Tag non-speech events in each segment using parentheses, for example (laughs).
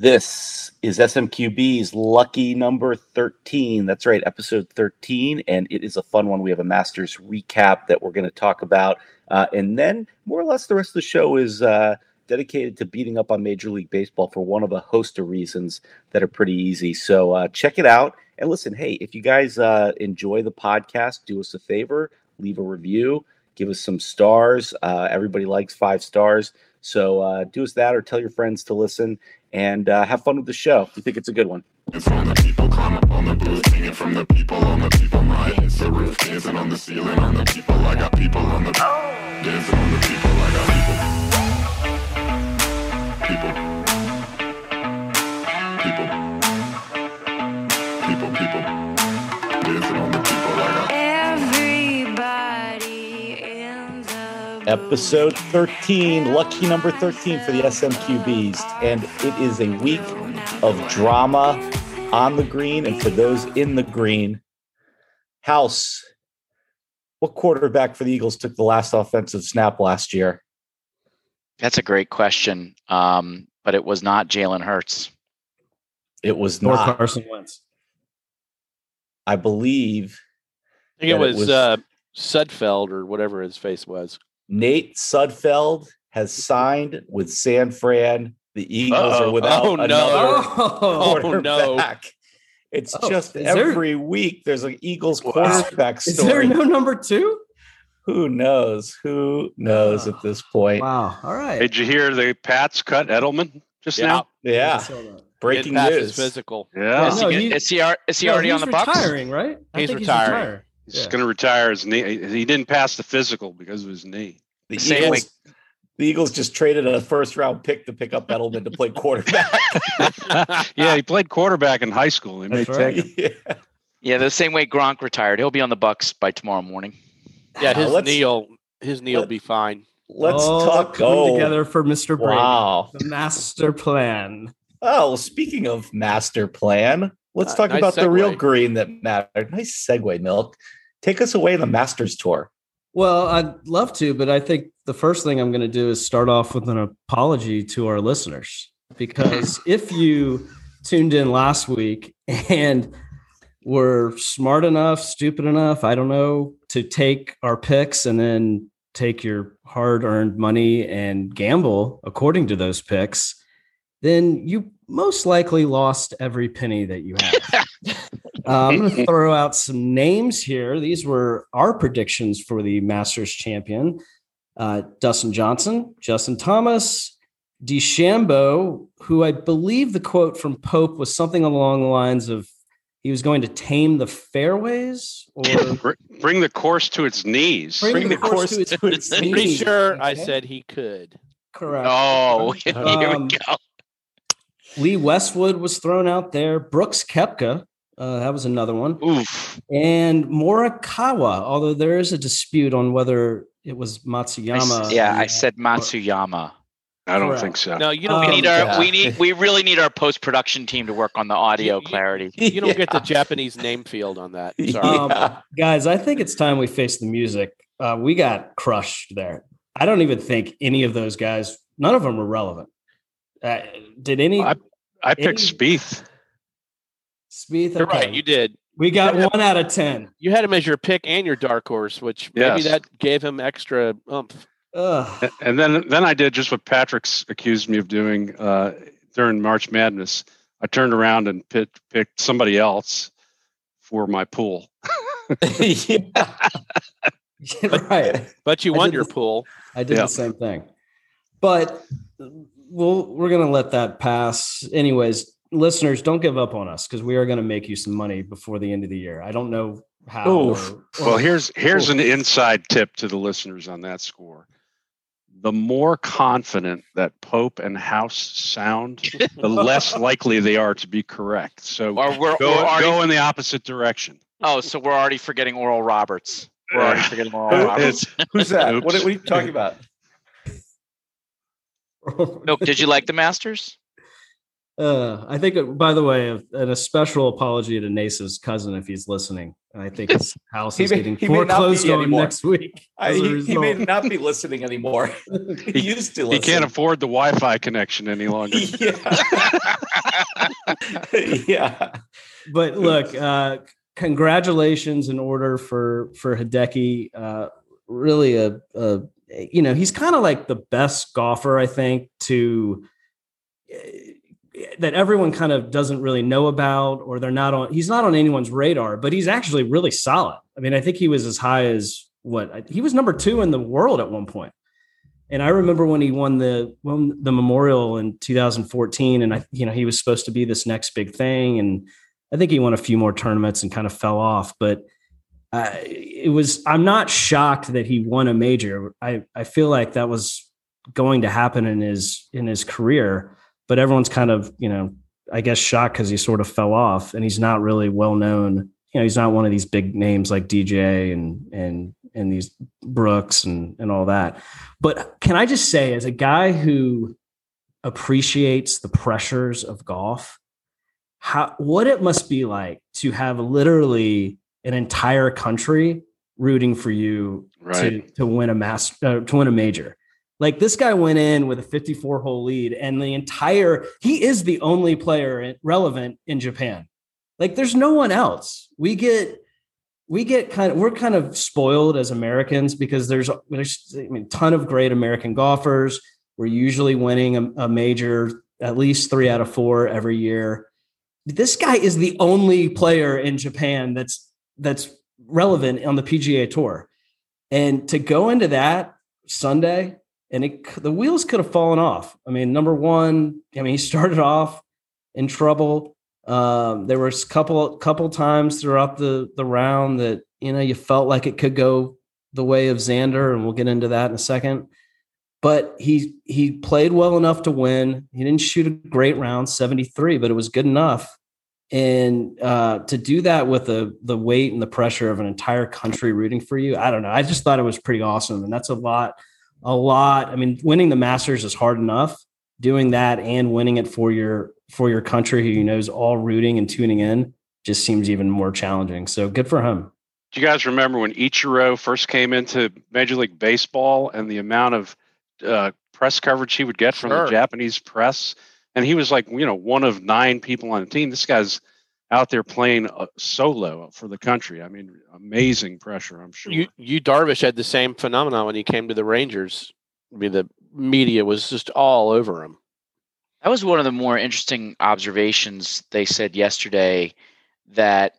This is SMQB's lucky number 13. That's right, episode 13. And it is a fun one. We have a Masters recap that we're going to talk about. Uh, and then, more or less, the rest of the show is uh, dedicated to beating up on Major League Baseball for one of a host of reasons that are pretty easy. So uh, check it out. And listen, hey, if you guys uh, enjoy the podcast, do us a favor, leave a review, give us some stars. Uh, everybody likes five stars. So uh, do us that or tell your friends to listen and uh, have fun with the show. You think it's a good one. It's the people, climb up on the booth, hanging from the people on the people. My hits the roof, dancing on the ceiling on the people. I got people on the dancing on the people. I got people. People. Episode 13, lucky number 13 for the SMQBs. And it is a week of drama on the green and for those in the green. House, what quarterback for the Eagles took the last offensive snap last year? That's a great question. Um, but it was not Jalen Hurts. It was Or not, Carson Wentz. I believe, I think it that it was, was- uh, Sudfeld or whatever his face was. Nate Sudfeld has mm-hmm. signed with San Fran. The Eagles are Uh-oh. without Oh, no. another (laughs) Oh, no. quarterback. It's Oh, just is there- every week there's an Eagles Wow. quarterback Is there story. no number two? Who knows? Who knows at this ah. point? Wow. All right. Did you hear the Pats cut Edelman just Yeah. now? Yeah, I saw that. breaking Didn't news. physical. Yeah, Yeah, no, is, he, he- is he, is he No, already on he's the Bucs? retiring, right? I He's think retiring. retiring. He's Yeah. going to retire his knee. He didn't pass the physical because of his knee. The Same Eagles, the Eagles just traded a first round pick to pick up Edelman to play quarterback. (laughs) yeah, he played quarterback in high school. They may right. take (laughs) him. yeah. Yeah, the same way Gronk retired. He'll be on the Bucs by tomorrow morning. Yeah, his let's- knee will his knee will be fine. Let's All talk. coming Oh, together for Mr. Brady. wow. The master plan. Oh, speaking of master plan, let's Uh, talk nice about the real green that mattered. Nice segue, Milk. Take us away the Masters tour. Well, I'd love to, but I think the first thing I'm going to do is start off with an apology to our listeners. Because (laughs) if you tuned in last week and were smart enough, stupid enough, I don't know, to take our picks and then take your hard earned money and gamble according to those picks, then you most likely lost every penny that you had. (laughs) Uh, I'm going (laughs) to throw out some names here. These were our predictions for the Masters champion uh, Dustin Johnson, Justin Thomas, DeChambeau, who I believe the quote from Pope was something along the lines of he was going to tame the fairways or Bring the course to its knees. Bring the course to its, to its (laughs) I'm knees. pretty sure I said he could. correct. Oh, (laughs) here Um, we go. Lee Westwood was thrown out there. Brooks Koepka, uh, that was another one. Oof. and Morikawa, although there is a dispute on whether it was I s- Matsuyama. yeah, I said Matsuyama. I don't Correct. think so. No, you don't Um, We need our yeah. we need we really need our post production team to work on the audio You- you- clarity. (laughs) you don't get the (laughs) Japanese name field on that. (laughs) Sorry. Um, Guys, I think it's time we face the music. Uh, we got crushed there. I don't even think any of those guys, none of them were relevant. Uh, did any? I- I picked Any- Spieth. Speed, You're right. You did. we got Yeah. one out of 10. You had him as your pick and your dark horse, which maybe that gave him extra oomph. Ugh. And then then I did just what Patrick's accused me of doing uh, during March Madness. I turned around and picked, picked somebody else for my pool. (laughs) yeah. (laughs) right. But you I won your the- pool. I did Yeah. the same thing. But we'll we're gonna let that pass. Anyways, listeners, don't give up on us because we are gonna make you some money before the end of the year. I don't know how. Oof. or- Well, here's here's Oof. an inside tip to the listeners on that score. The more confident that Pope and House sound, the (laughs) less likely they are to be correct. So Or we're, go, we're already go in the opposite direction. oh, so we're already forgetting Oral Roberts. We're already forgetting Oral Roberts. Who's that? What, Oops. what are you talking about? Milk, did you like the Masters? Uh, I think, uh, by the way, and a special apology to Nace's cousin if he's listening. I think his (laughs) house He is may- getting he may not foreclosed on anymore. next week. I, he, he may not be listening anymore. (laughs) he used to listen. He can't afford the Wi-Fi connection any longer. (laughs) yeah. yeah. but look, uh, congratulations in order for for Hideki. Uh, really, a, a you know he's kind of like the best golfer I think to that everyone kind of doesn't really know about or they're not on. He's not on anyone's radar, but he's actually really solid. I mean, I think he was as high as what he was number two in the world at one point. And I remember when he won the won the Memorial in 2014, and I, you know, he was supposed to be this next big thing, and I think he won a few more tournaments and kind of fell off. But uh, it was I'm not shocked that he won a major. I I feel like that was going to happen in his in his career, but everyone's kind of you know I guess shocked because he sort of fell off, and he's not really well known. You know, he's not one of these big names like DJ and and and these Brooks and and all that. But can I just say, as a guy who appreciates the pressures of golf, how what it must be like to have literally an entire country rooting for you to Right. to win a mass uh, to win a major. Like this guy went in with a 54 hole lead, and the entire he is the only player relevant in Japan. Like there's no one else. We get we get kind of we're kind of spoiled as Americans because there's there's I mean ton of great American golfers. We're usually winning a, a major at least three out of four every year. This guy is the only player in Japan that's that's relevant on the PGA Tour, and to go into that Sunday and it the wheels could have fallen off. I mean, number one, I mean he (laughs) started off in trouble. Um, there was a couple couple times throughout the the round that you know you felt like it could go the way of Xander, and we'll get into that in a second. But he he played well enough to win. He didn't shoot a great round, 73, but it was good enough. And uh, to do that with the the weight and the pressure of an entire country rooting for you, I don't know. I just thought it was pretty awesome, and that's a lot, a lot. I mean, winning the Masters is hard enough. Doing that and winning it for your for your country, who you know is all rooting and tuning in, just seems even more challenging. So good for him. Do you guys remember when Ichiro first came into Major League Baseball and the amount of uh, press coverage he would get from Sure. the Japanese press? And he was like, you know, one of nine people on the team. This guy's out there playing uh, solo for the country. I mean, amazing pressure, I'm sure. You, you Darvish had the same phenomenon when he came to the Rangers. I mean, the media was just all over him. That was one of the more interesting observations they said yesterday that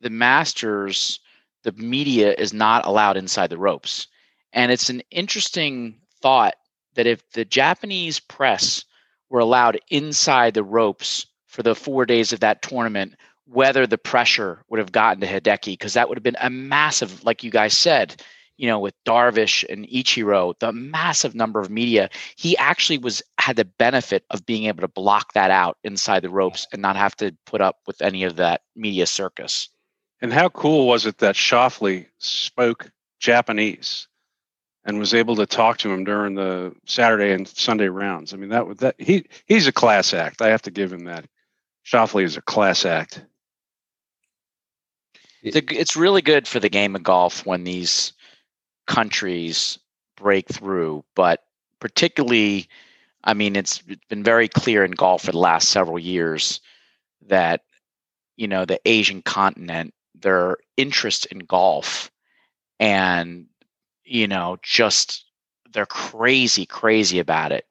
the Masters, the media is not allowed inside the ropes. And it's an interesting thought that if the Japanese press were allowed inside the ropes for the four days of that tournament, whether the pressure would have gotten to Hideki, because that would have been a massive, like you guys said, you know, with Darvish and Ichiro, the massive number of media, he actually was had the benefit of being able to block that out inside the ropes and not have to put up with any of that media circus. And how cool was it that Schauffele spoke Japanese and was able to talk to him during the Saturday and Sunday rounds? I mean, that was that he he's a class act. I have to give him that. Schauffele is a class act. The- It's really good for the game of golf when these countries break through, but particularly, I mean, it's it's been very clear in golf for the last several years that you know the Asian continent, their interest in golf, and you know just they're crazy, crazy about it.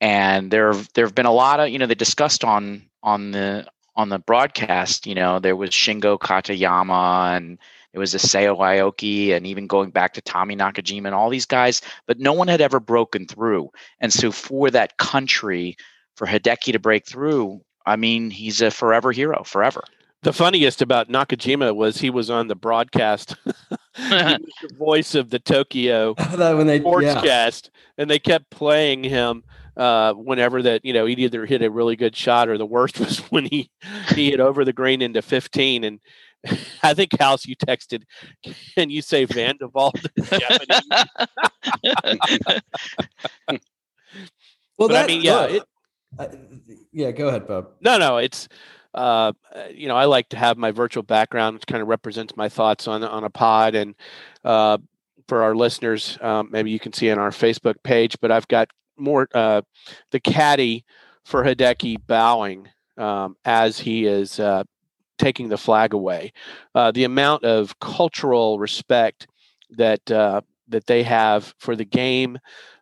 And there there have been a lot of you know they discussed on on the on the broadcast. You know there was Shingo Katayama and it was Isao Aoki and even going back to Tommy Nakajima and all these guys, but no one had ever broken through. And so for that country, for Hideki to break through, I mean, he's a forever hero, forever. The funniest about Nakajima was he was on the broadcast. (laughs) he (laughs) was the voice of the Tokyo (laughs) that when they yeah. and they kept playing him uh, whenever that you know he'd either hit a really good shot or the worst (laughs) was when he he hit over the green into 15 and (laughs) I think House you texted can you say Van de Velde in Japanese (laughs) Well, But I that, mean, yeah, look, it- uh, yeah. Go ahead, Bob. no no it's uh, you know I like to have my virtual background which kind of represents my thoughts on on a pod and uh, for our listeners um, maybe you can see on our Facebook page but I've got more uh, the caddy for Hideki bowing um, as he is uh, taking the flag away. Uh, the amount of cultural respect that uh, that they have for the game,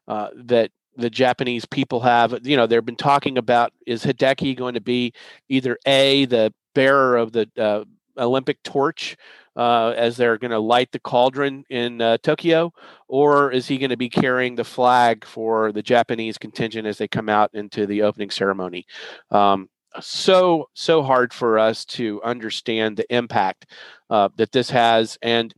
uh, that the Japanese people have. You know, they've been talking about is Hideki going to be either a the bearer of the uh, Olympic torch uh, as they're going to light the cauldron in uh, Tokyo, or is he going to be carrying the flag for the Japanese contingent as they come out into the opening ceremony? Um, so so hard for us to understand the impact uh, that this has, and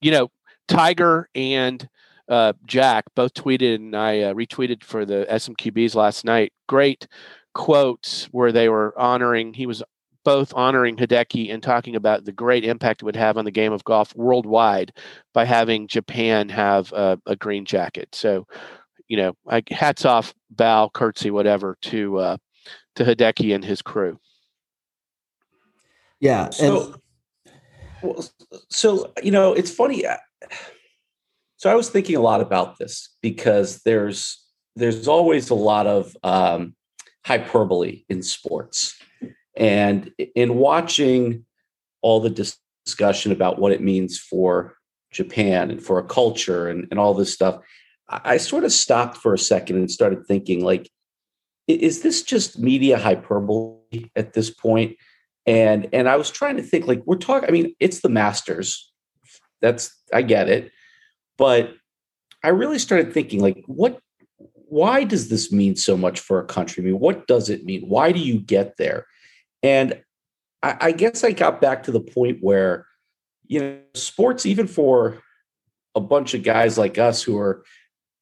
you know, Tiger and uh, Jack both tweeted, and I uh, retweeted for the SMQBs last night. Great quotes where they were honoring. He was both honoring Hideki and talking about the great impact it would have on the game of golf worldwide by having Japan have a, a green jacket. So, you know, I, hats off, bow, curtsy, whatever to uh, to Hideki and his crew. Yeah, and So, well, so you know, it's funny. uh, So I was thinking a lot about this because there's there's always a lot of um, hyperbole in sports, and in watching all the dis- discussion about what it means for Japan and for a culture and, and all this stuff, I, I sort of stopped for a second and started thinking, like, is this just media hyperbole at this point? and and i was trying to think like we're talking i mean it's the masters. That's i get it. But i really started thinking like what why does this mean so much for a country? I mean what does it mean? Why do you get there and i, I guess i got back to the point where you know sports even for a bunch of guys like us who are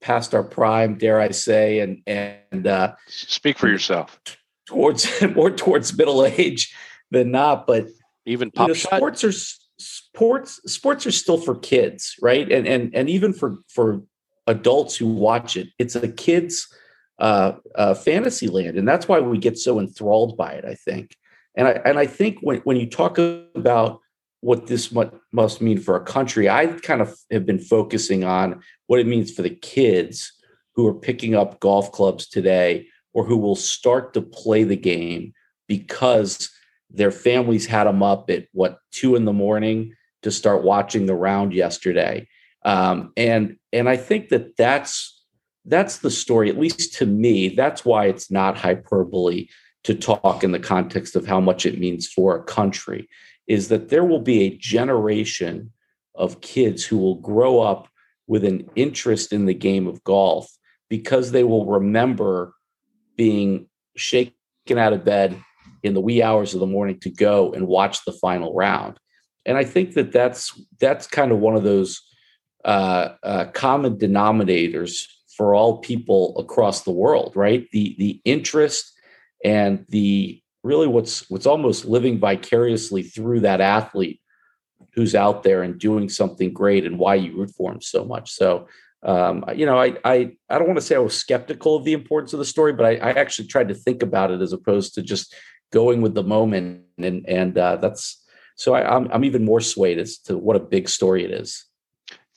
past our prime dare i say and and uh Speak for yourself. towards (laughs) more towards middle age than not but Even you know, sports are sports sports are still for kids right? And and and even for for adults who watch it it's a kids uh, uh fantasy land. And that's why we get so enthralled by it i think and i and i think when when you talk about what this mu- must mean for a country i kind of have been focusing on what it means for the kids who are picking up golf clubs today or who will start to play the game because their families had them up at what two in the morning to start watching the round yesterday. Um, and and i think that that's that's the story at least to me that's why it's not hyperbole to talk in the context of how much it means for a country is that there will be a generation of kids who will grow up with an interest in the game of golf because they will remember being shaken out of bed in the wee hours of the morning to go and watch the final round. And I think that that's that's kind of one of those uh, uh, common denominators for all people across the world, right? The the interest and the really what's what's almost living vicariously through that athlete who's out there and doing something great and why you root for him so much. So um, you know, I I I don't want to say I was skeptical of the importance of the story, but I, I actually tried to think about it as opposed to just going with the moment, and and uh, that's so I, I'm I'm even more swayed as to what a big story it is.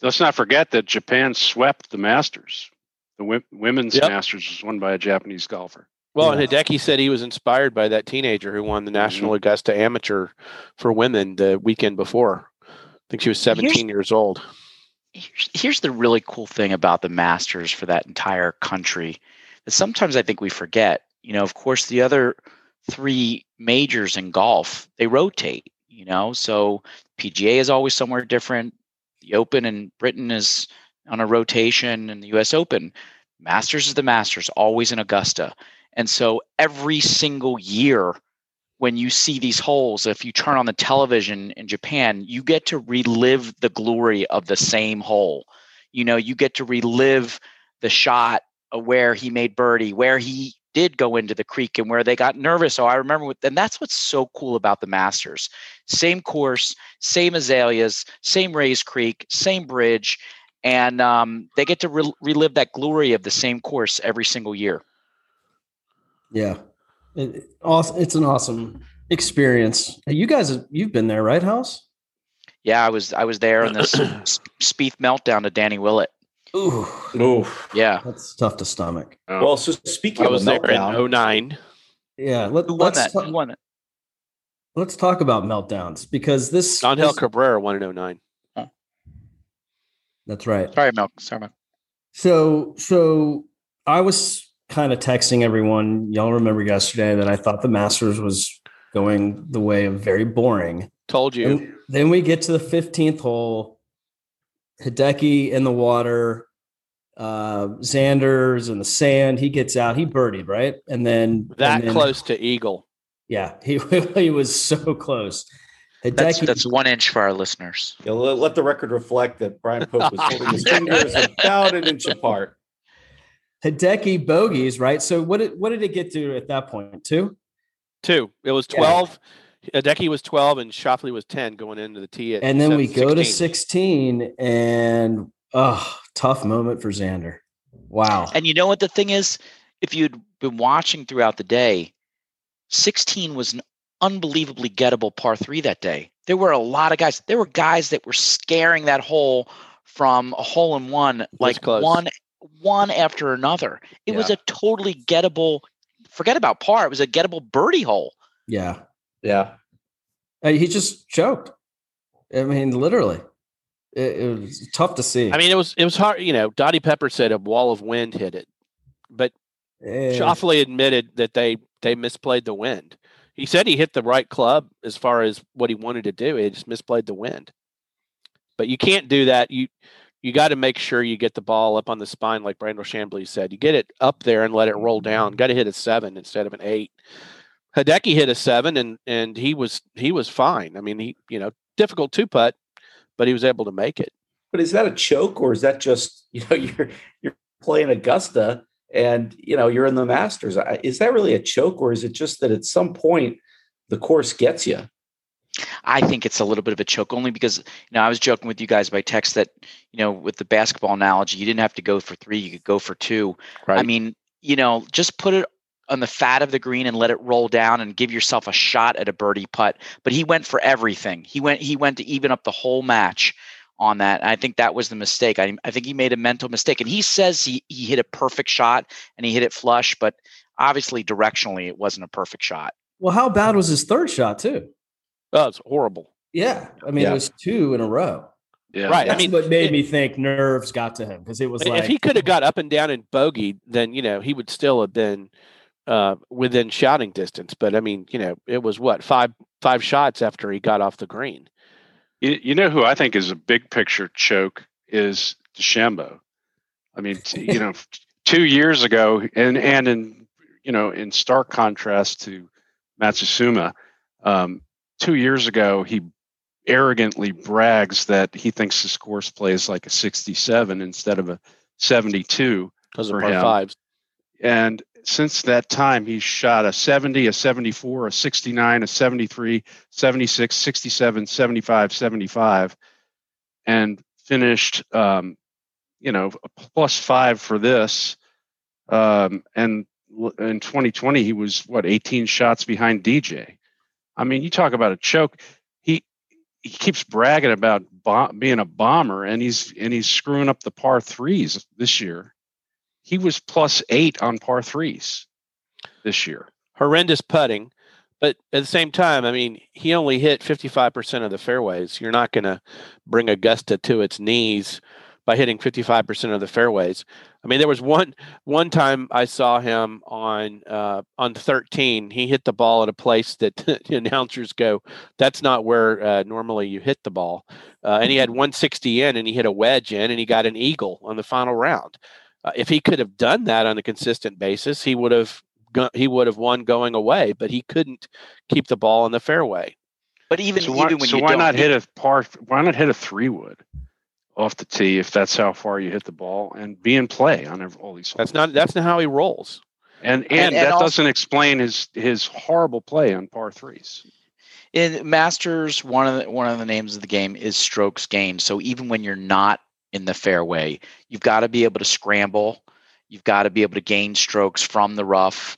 Let's not forget that Japan swept the Masters. The women's Yep. Masters was won by a Japanese golfer. Well, Yeah. and Hideki said he was inspired by that teenager who won the mm-hmm. National Augusta Amateur for women the weekend before. I think she was 17 years old. here's, here's the really cool thing about the masters for that entire country that sometimes i think we forget you know of course the other three majors in golf they rotate you know so pga is always somewhere different the open in britain is on a rotation and the us open masters is the masters always in augusta and so every single year when you see these holes, if you turn on the television in Japan, you get to relive the glory of the same hole. You know, you get to relive the shot where he made birdie, where he did go into the creek and where they got nervous. So I remember, what, and that's what's so cool about the Masters. Same course, same azaleas, same Rae's Creek, same bridge, and um, they get to re- relive that glory of the same course every single year. Yeah. It, awesome. It's an awesome experience. You guys, you've been there, right, House? Yeah, I was I was there in this (clears throat) S- Spieth meltdown to Danny Willett. Ooh, Oh Yeah, that's tough to stomach. Oh, well, so speaking I of was a there meltdown, in 09. Yeah, let, Who won let's that? ta- Who won that? let's talk about meltdowns because this. Angel this- Cabrera won in 09. that's right. Sorry, Mel. Sorry, Milk. So, so I was kind of texting everyone. Y'all remember yesterday that I thought the Masters was going the way of very boring. Told you. And then we get to the 15th hole. Hideki in the water, uh, Xander's in the sand. He gets out. He birdied, right? And then that and then- close to Eagle. Yeah, (laughs) he he was so close. That's Hideki, that's one inch for our listeners. Yeah, let, let the record reflect that Brian Pope was (laughs) holding his fingers about an inch apart. Hideki bogeys, right? So what did what did it get to at that point? Two? Two. It was Yeah. 12. Hideki was 12 and Schauffele was 10 going into the tee. At And then we seven- go to 16. 16 and oh, tough moment for Xander. Wow. And you know what the thing is? If you'd been watching throughout the day, 16 was an unbelievably gettable par three that day. There were a lot of guys. There were guys that were scaring that hole from a hole in one, like close. one one after another. It was a totally gettable. Forget about par. It was a gettable birdie hole. Yeah. Yeah. Uh, He just choked. I mean, literally. It, it was tough to see. I mean, it was it was hard. You know, Dottie Pepper said a wall of wind hit it, but Eh, Schauffele admitted that they they misplayed the wind. He said he hit the right club as far as what he wanted to do. He just misplayed the wind. But you can't do that. You you got to make sure you get the ball up on the spine, like Brandel Chamblee said. You get it up there and let it roll down. Mm-hmm. Got to hit a seven instead of an eight. Hideki hit a seven, and and he was he was fine. I mean, he you know difficult two putt, but he was able to make it. But is that a choke or is that just, (laughs) you know, you're you're playing Augusta and you know you're in the Masters? Is that really a choke or is it just that at some point the course gets you? I think it's a little bit of a choke only because you know I was joking with you guys by text that you know with the basketball analogy you didn't have to go for three you could go for two. I mean you know just put it on the fat of the green and let it roll down and give yourself a shot at a birdie putt. But he went for everything. He went he went to even up the whole match on that. And I think that was the mistake. I, I think he made a mental mistake. And he says he he hit a perfect shot and he hit it flush, but obviously directionally it wasn't a perfect shot. well, how bad was his third shot, too? Oh, it's horrible. Yeah. I mean, Yeah. it was two in a row. Yeah. Right. I mean, what made it- me think nerves got to him because it was if like he could have got up and down and bogeyed, then you know he would still have been uh, within shouting distance. But I mean, you know, it was what five five shots after he got off the green. You, you know who I think is a big picture choke is DeChambeau. I mean, t- you know, (laughs) two years ago, and and in you know, in stark contrast to Matsusuma, um, two years ago he arrogantly brags that he thinks his course plays like a 67 instead of a 72 Because of par him. fives. and since that time he's shot a 70 a 74 a 69 a 73 76 67 75 75 and finished um, you know a plus five for this um, and in 2020 he was what 18 shots behind dj i mean you talk about a choke he he keeps bragging about bo- being a bomber and he's and he's screwing up the par threes this year he was plus eight on par threes this year. horrendous putting. But at the same time, I mean, he only hit 55% of the fairways. You're not going to bring Augusta to its knees by hitting 55% of the fairways. I mean, there was one one time I saw him on uh, on 13. He hit the ball at a place that (laughs) the announcers go, "That's not where uh, normally you hit the ball." Uh, and he had 160 in, and he hit a wedge in, and he got an eagle on the final round. Uh, if he could have done that on a consistent basis, he would have go- he would have won going away, but he couldn't keep the ball in the fairway. But even So why, even when so you why don't not hit a par? Why not hit a three wood off the tee if that's how far you hit the ball and be in play on ev- all these? That's not that's not how he rolls. and and, and that also- doesn't explain his his horrible play on par threes. in masters one of the one of the names of the game is strokes gained so even when you're not in the fairway you've got to be able to scramble you've got to be able to gain strokes from the rough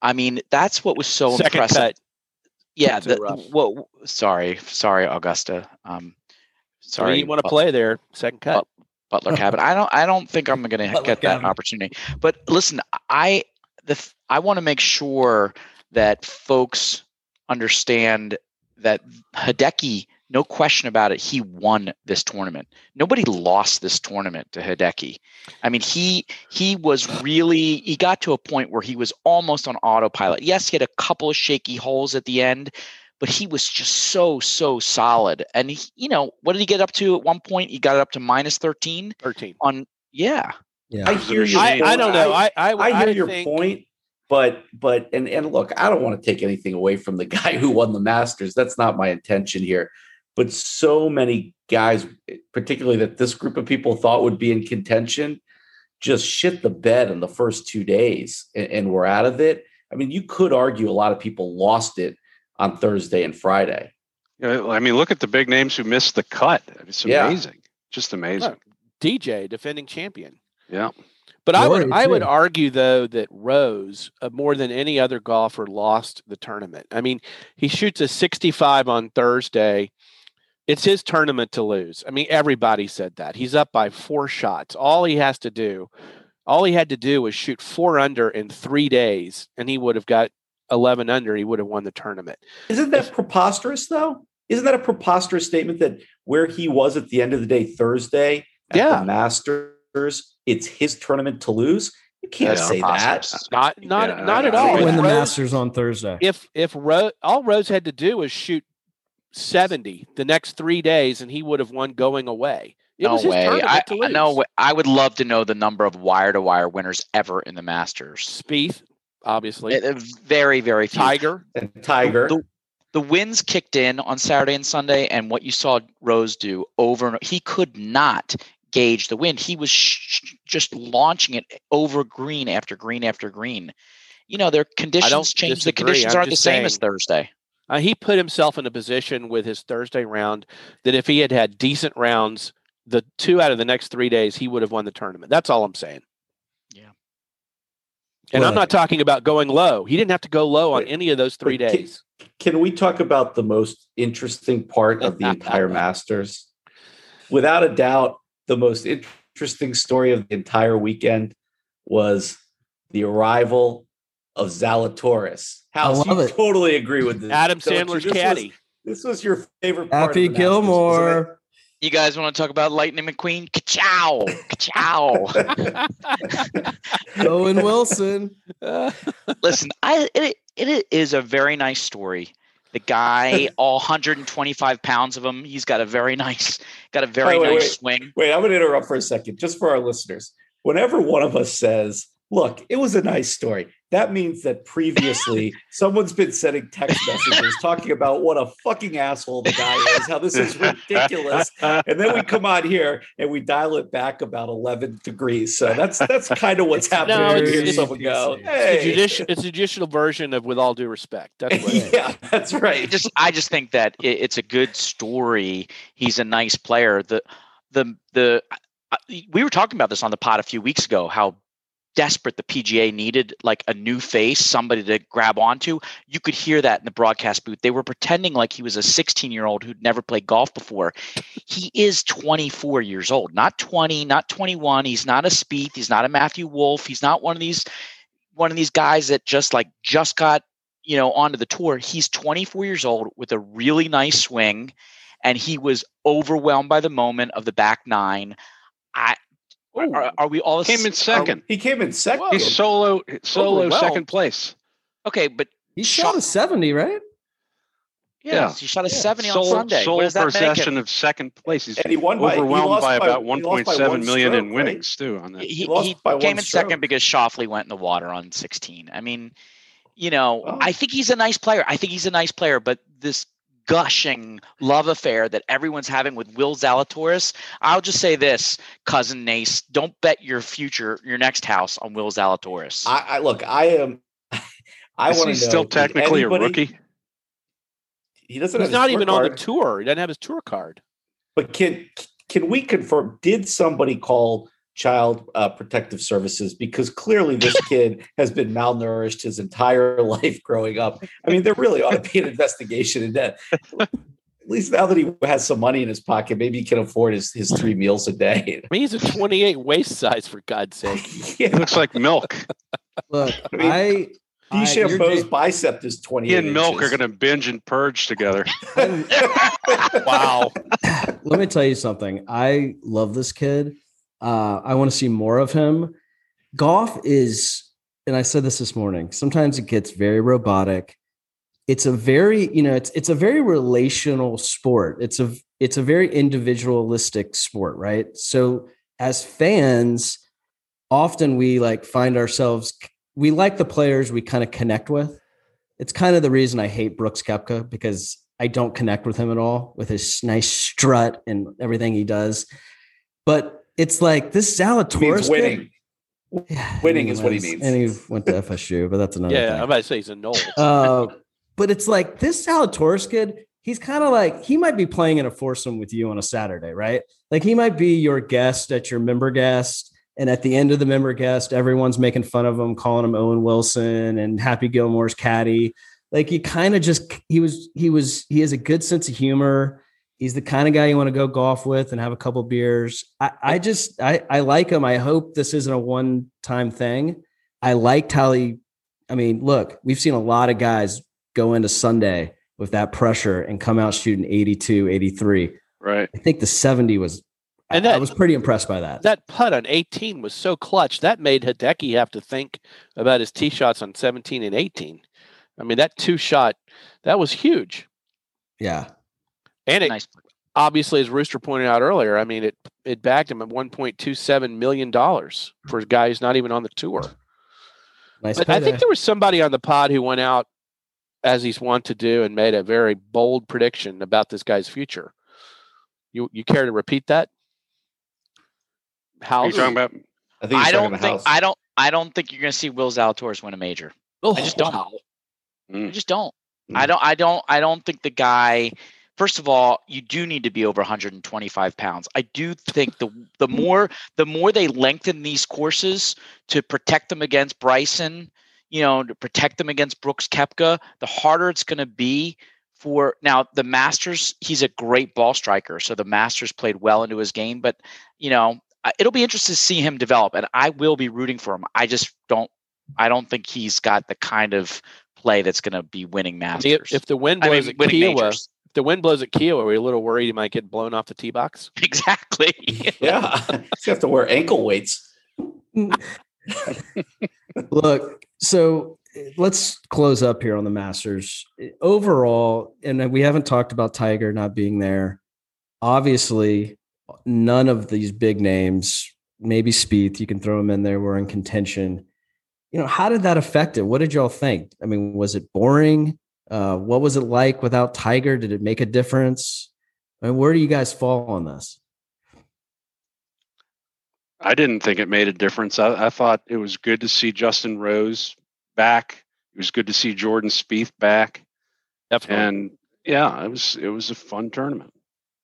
i mean that's what was so Second impressive cut. yeah the the, rough. well sorry sorry augusta um Sorry, you want to play there, second cut. Butler (laughs) Cabin. I don't. I don't think I'm going to get that Cabin. opportunity. But listen, I the I want to make sure that folks understand that Hideki, no question about it, he won this tournament. Nobody lost this tournament to Hideki. I mean, he he was really he got to a point where he was almost on autopilot. Yes, he had a couple of shaky holes at the end, but he was just so so solid. And he, you know, what did he get up to at one point? He got it up to minus 13 13. on yeah. Yeah. I hear your I, I don't know. I I, I hear your think- point, but but and and look, I don't want to take anything away from the (laughs) guy who won the Masters. That's not my intention here. But so many guys, particularly that this group of people thought would be in contention, just shit the bed in the first two days and, and were out of it. I mean, you could argue a lot of people lost it on Thursday and Friday. You I mean, look at the big names who missed the cut. It's Yeah. amazing. Just amazing. DJ, defending champion. Yeah. But I would Rory, I would argue though that Rose, uh, more than any other golfer, lost the tournament. I mean, he shoots a 65 on Thursday. It's his tournament to lose. I mean, everybody said that. He's up by four shots. All he has to do, all he had to do was shoot four under in three days, and he would have got 11 under. He would have won the tournament. Isn't that preposterous, though? Isn't that a preposterous statement that where he was at the end of the day Thursday at Yeah. the Masters, it's his tournament to lose? You can't That's say that. preposterous. Not not Yeah, not at all. think If win the Rose- Masters on Thursday. if if Ro- all Rose had to do was shoot 70 the next three days and he would have won going away. It no was his way. I, to I- no. I would love to know the number of wire to wire winners ever in the Masters. Spieth, obviously. Uh, Very, very few. Tiger. And Tiger. The, the wins kicked in on Saturday and Sunday, and what you saw Rose do over and he could not gauge the wind. He was sh- just launching it over green after green after green. You know, their conditions change. The conditions I'm aren't the just same as Thursday. Uh, he put himself in a position with his Thursday round that if he had had decent rounds, the two out of the next three days, he would have won the tournament. That's all I'm saying. Yeah. And I'm not talking about going low. He didn't have to go low on any of those three but can- days. Can we talk about the most interesting part of the entire (laughs) Masters? Without a doubt, the most interesting story of the entire weekend was the arrival of Zalatoris. House, love you it. totally agree with this. Adam don't you? Sandler's This was- caddy. this was your favorite part. Happy of the Masters, wasn't? Gilmore. You guys want to talk about Lightning McQueen? Ka-chow! Ka-chow! (laughs) Owen Wilson. Listen, I it, it is a very nice story. The guy, (laughs) all 125 pounds of him, he's got a very nice, got a very Wait, wait, nice swing. Wait, I'm going to interrupt for a second, just for our listeners. Whenever one of us says, "Look, it was a nice story," that means that previously (laughs) someone's been sending text messages talking about what a fucking asshole the guy is, how this is ridiculous, and then we come on here and we dial it back about 11 degrees. So that's that's kind of (laughs) what's happening. No, when you it's- hear it's- someone go, it's It's, a "Hey." judicial, it's a judicial version of with all due respect. That's what (laughs) yeah, that's I right. just I just think that it, it's a good story. He's a nice player. The the the we were talking about this on the pod a few weeks ago. How desperate the PGA needed like a new face, somebody to grab onto. You could hear that in the broadcast booth. They were pretending like he was a 16 year old who'd never played golf before. He is 24 years old, not 20, not 21. He's not a Spieth. He's not a Matthew Wolff. He's not one of these one of these guys that just like just got you know onto the tour. He's 24 years old with a really nice swing, and he was overwhelmed by the moment of the back nine. I are, are we all Came in s- second. He came in second. Whoa. He's solo solo Overwhelmed. second place. Okay, but He Shot- shot a 70, right? yeah, Yeah. he shot a Yeah. 70 on Sunday. sole what does that make possession of second place. He's and he won by he overwhelmed lost by, about he lost by 1.7 one million in stroke, right? winnings too on that. He, lost he by one came in stroke. second because Schauffele went in the water on 16. I mean, you know, Well- I think he's a nice player. I think he's a nice player, but this gushing love affair that everyone's having with Will Zalatoris, I'll just say this, cousin Nace, don't bet your future, your next house on Will Zalatoris. I, I look, I am. (laughs) I want to still technically anybody- a rookie? He doesn't. He's have not even tour on the tour. He doesn't have his tour card. But can can we confirm? Did somebody call Child uh, Protective Services because clearly this (laughs) kid has been malnourished his entire (laughs) life growing up? I mean, there really ought to be an investigation in that. At least now that he has some money in his pocket, maybe he can afford his, his three meals a day. I mean, he's a 28 waist size for God's sake. (laughs) It looks like milk. Look, I mean- I I- you're DeChambeau's da- bicep is 20. He and Milk are going to binge and purge together. Wow. Let me tell you something. I love this kid. Uh, I want to see more of him. Golf is, and I said this this morning. Sometimes it gets very robotic. It's a very, you know, it's it's a very relational sport. It's a it's a very individualistic sport, right? So as fans, often we like find ourselves we like the players we kind of connect with. It's kind of the reason I hate Brooks Koepka because I don't connect with him at all with his nice strut and everything he does. But it's like this Zalatoris means kid- winning. Yeah, Winning is what he means. And he went to FSU, but that's another Yeah, thing. I'm about to say he's a Knoll. (laughs) Uh, but it's like this Zalatoris kid, he's kind of like he might be playing in a foursome with you on a Saturday, right? Like he might be your guest at your member guest. And at the end of the member guest, everyone's making fun of him, calling him Owen Wilson and Happy Gilmore's caddy. Like he kind of just he was he was he has a good sense of humor. He's the kind of guy you want to go golf with and have a couple beers. I, I just I, I like him. I hope this isn't a one time thing. I liked how he. I mean, look, we've seen a lot of guys go into Sunday with that pressure and come out shooting 82, 83. Right. I think the 70 was. And I- I was pretty impressed by that. That putt on 18 was so clutch. That made Hideki have to think about his tee shots on 17 and 18. I mean, that two shot, that was huge. yeah. And it Nice. obviously, as Rooster pointed out earlier, I mean, it it backed him at 1.27 million dollars for a guy who's not even on the tour. Nice. But I think there was somebody on the pod who went out as he's wont to do and made a very bold prediction about this guy's future. You you care to repeat that? Are How you talking about? I think he's I talking don't about think House. I don't I don't think you're going to see Will Zalatoris win a major. Oh, I just don't. wow. I Mm. just don't. Mm. I don't. I don't. I don't think the guy. First of all, you do need to be over 125 pounds. I do think the the more the more they lengthen these courses to protect them against Bryson, you know, to protect them against Brooks Koepka, the harder it's going to be for now the Masters. He's a great ball striker, so the Masters played well into his game. But you know, it'll be interesting to see him develop, and I will be rooting for him. I just don't. I don't think he's got the kind of play that's going to be winning Masters. if the wind I mean, at Kiawah, majors. If the wind blows at Kiawah, are we a little worried he might get blown off the tee box? (laughs) Exactly. (laughs) (laughs) yeah, you have to wear ankle weights. Look, so let's close up here on the Masters. Overall, and we haven't talked about Tiger not being there. Obviously, none of these big names, maybe Spieth, you can throw him in there, were in contention. You know, how did that affect it? What did y'all think? I mean, was it boring? Uh, what was it like without Tiger? Did it make a difference? I mean, where do you guys fall on this? I didn't think it made a difference. I, I thought it was good to see Justin Rose back. It was good to see Jordan Spieth back, Definitely. and yeah, it was it was a fun tournament.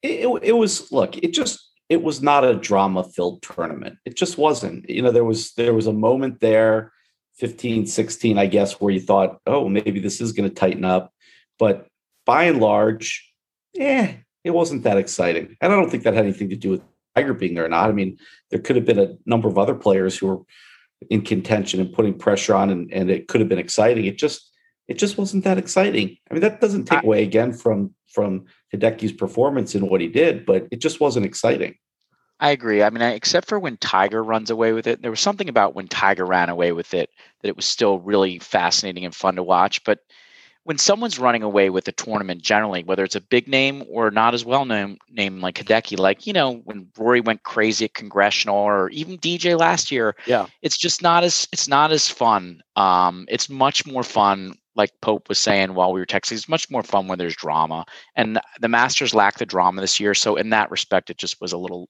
It, it, it was look. It just it was not a drama filled tournament. It just wasn't. You know, there was there was a moment there, 15, 16, I guess, where you thought, oh, maybe this is going to tighten up, but by and large, yeah, it wasn't that exciting. And I don't think that had anything to do with Tiger being there or not. I mean, there could have been a number of other players who were in contention and putting pressure on, and, and it could have been exciting. It just it just wasn't that exciting. I mean, that doesn't take away again from from Hideki's performance and what he did, but it just wasn't exciting. I agree. I mean, I, except for when Tiger runs away with it, there was something about when Tiger ran away with it that it was still really fascinating and fun to watch. But when someone's running away with a tournament, generally, whether it's a big name or not as well known name like Hideki, like you know when Rory went crazy at Congressional or even DJ last year, Yeah. it's just not as it's not as fun. Um, it's much more fun. Like Pope was saying while we were texting, it's much more fun when there's drama, and the Masters lack the drama this year. So in that respect, it just was a little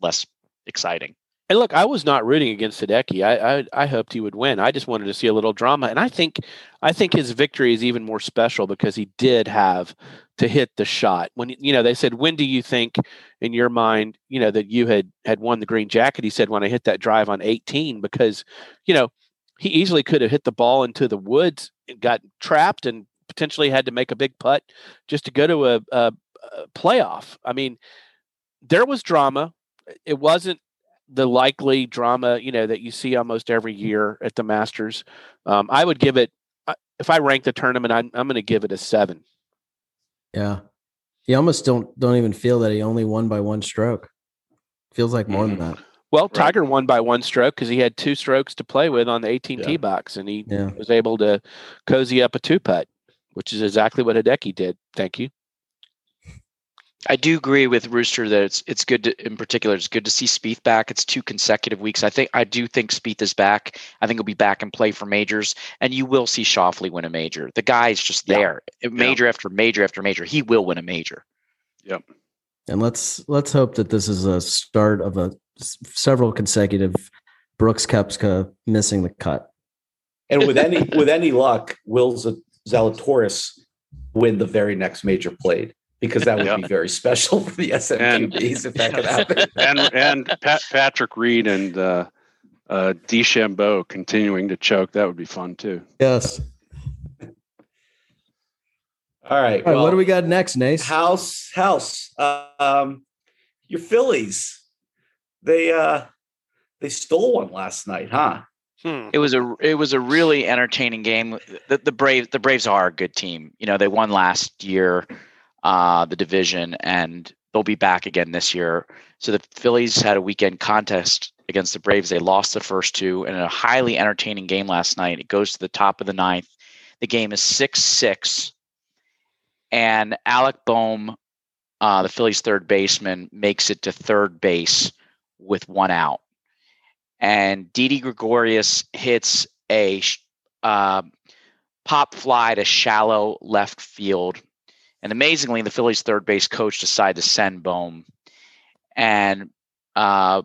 less exciting. And look, I was not rooting against Hideki. I, I I hoped he would win. I just wanted to see a little drama, and I think I think his victory is even more special because he did have to hit the shot. When you know they said, "When do you think, in your mind, you know that you had had won the green jacket?" He said, "When I hit that drive on 18," because you know he easily could have hit the ball into the woods and got trapped and potentially had to make a big putt just to go to a, a, a playoff. I mean, there was drama. It wasn't the likely drama, you know, that you see almost every mm-hmm. year at the Masters. Um, I would give it uh, if I rank the tournament, I'm I'm going to give it a seven. Yeah. You almost don't don't even feel that he only won by one stroke. Feels like more than mm-hmm. that. Well, Right. Tiger won by one stroke because he had two strokes to play with on the 18 Yeah. tee box, and he Yeah. was able to cozy up a two putt, which is exactly what Hideki did. Thank you. I do agree with Rooster that it's it's good to, in particular. It's good to see Spieth back. It's two consecutive weeks. I think I do think Spieth is back. I think he'll be back and play for majors, and you will see Schauffele win a major. The guy is just Yeah. there, major after major after major. He will win a major. Yep. And let's let's hope that this is a start of a several consecutive Brooks Koepka missing the cut. And with any with any luck, will Z- Zalatoris win the very next major played? Because that would Yeah. be very special for the SMQBs if that could happen. (laughs) and and Pat, Patrick Reed and uh, uh, DeChambeau continuing to choke. That would be fun too. Yes. All right. All right, well, what do we got next, Nace? House, house. Uh, um, your Phillies. They uh, they stole one last night, huh? Hmm. It was a it was a really entertaining game. The, the Braves the Braves are a good team. You know they won last year, uh, the division, and they'll be back again this year. So the Phillies had a weekend contest against the Braves. They lost the first two in a highly entertaining game last night. It goes to the top of the ninth. The game is six six, and Alec Bohm, uh, the Phillies third baseman, makes it to third base with one out and Didi Gregorius hits a uh, pop fly to shallow left field. And amazingly, the Phillies' third base coach decided to send Bohm. And uh,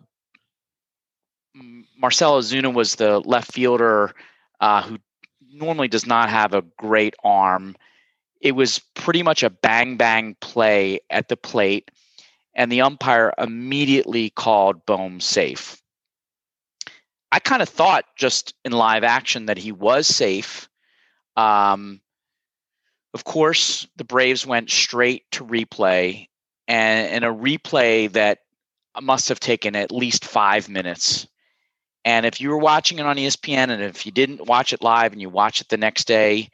Marcell Ozuna was the left fielder uh, who normally does not have a great arm. It was pretty much a bang bang play at the plate, and the umpire immediately called Bohm safe. I kind of thought just in live action that he was safe. Um, of course, the Braves went straight to replay, and in a replay that must have taken at least five minutes. And if you were watching it on ESPN, and if you didn't watch it live and you watch it the next day,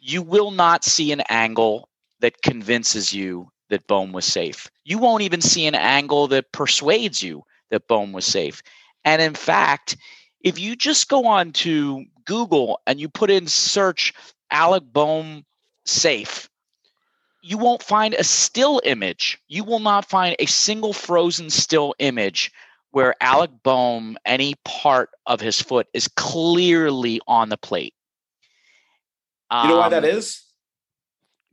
you will not see an angle that convinces you that Bohm was safe. You won't even see an angle that persuades you that Bohm was safe. And in fact, if you just go on to Google and you put in search Alec Bohm safe, you won't find a still image. You will not find a single frozen still image where Alec Bohm, any part of his foot, is clearly on the plate. You know why that Um.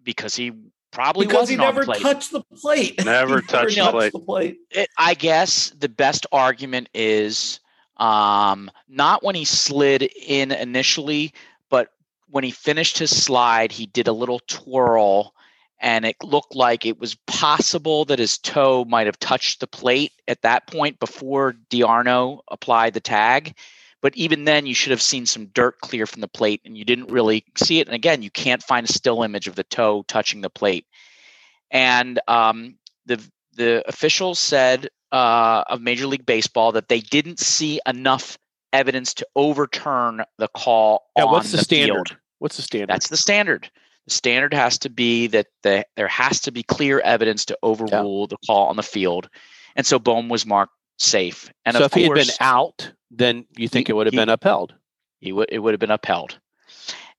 Because he probably Because he wasn't on never the plate. touched the plate. (laughs) Never touched the plate. the plate. it, I guess the best argument is um, not when he slid in initially, but when he finished his slide, he did a little twirl, and it looked like it was possible that his toe might have touched the plate at that point before d'Arnaud applied the tag. But even then, you should have seen some dirt clear from the plate, and you didn't really see it. And again, you can't find a still image of the toe touching the plate. And um, the the officials said uh, of Major League Baseball that they didn't see enough evidence to overturn the call Yeah, on what's the, standard? field. What's the standard? That's the standard. The standard has to be that the, there has to be clear evidence to overrule the call on the field, and so Bohm was marked safe. And so of if he had been out, then you think He- it would have he- been upheld. he would it would have been upheld.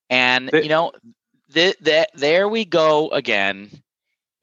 And The- you know, th- that there we go again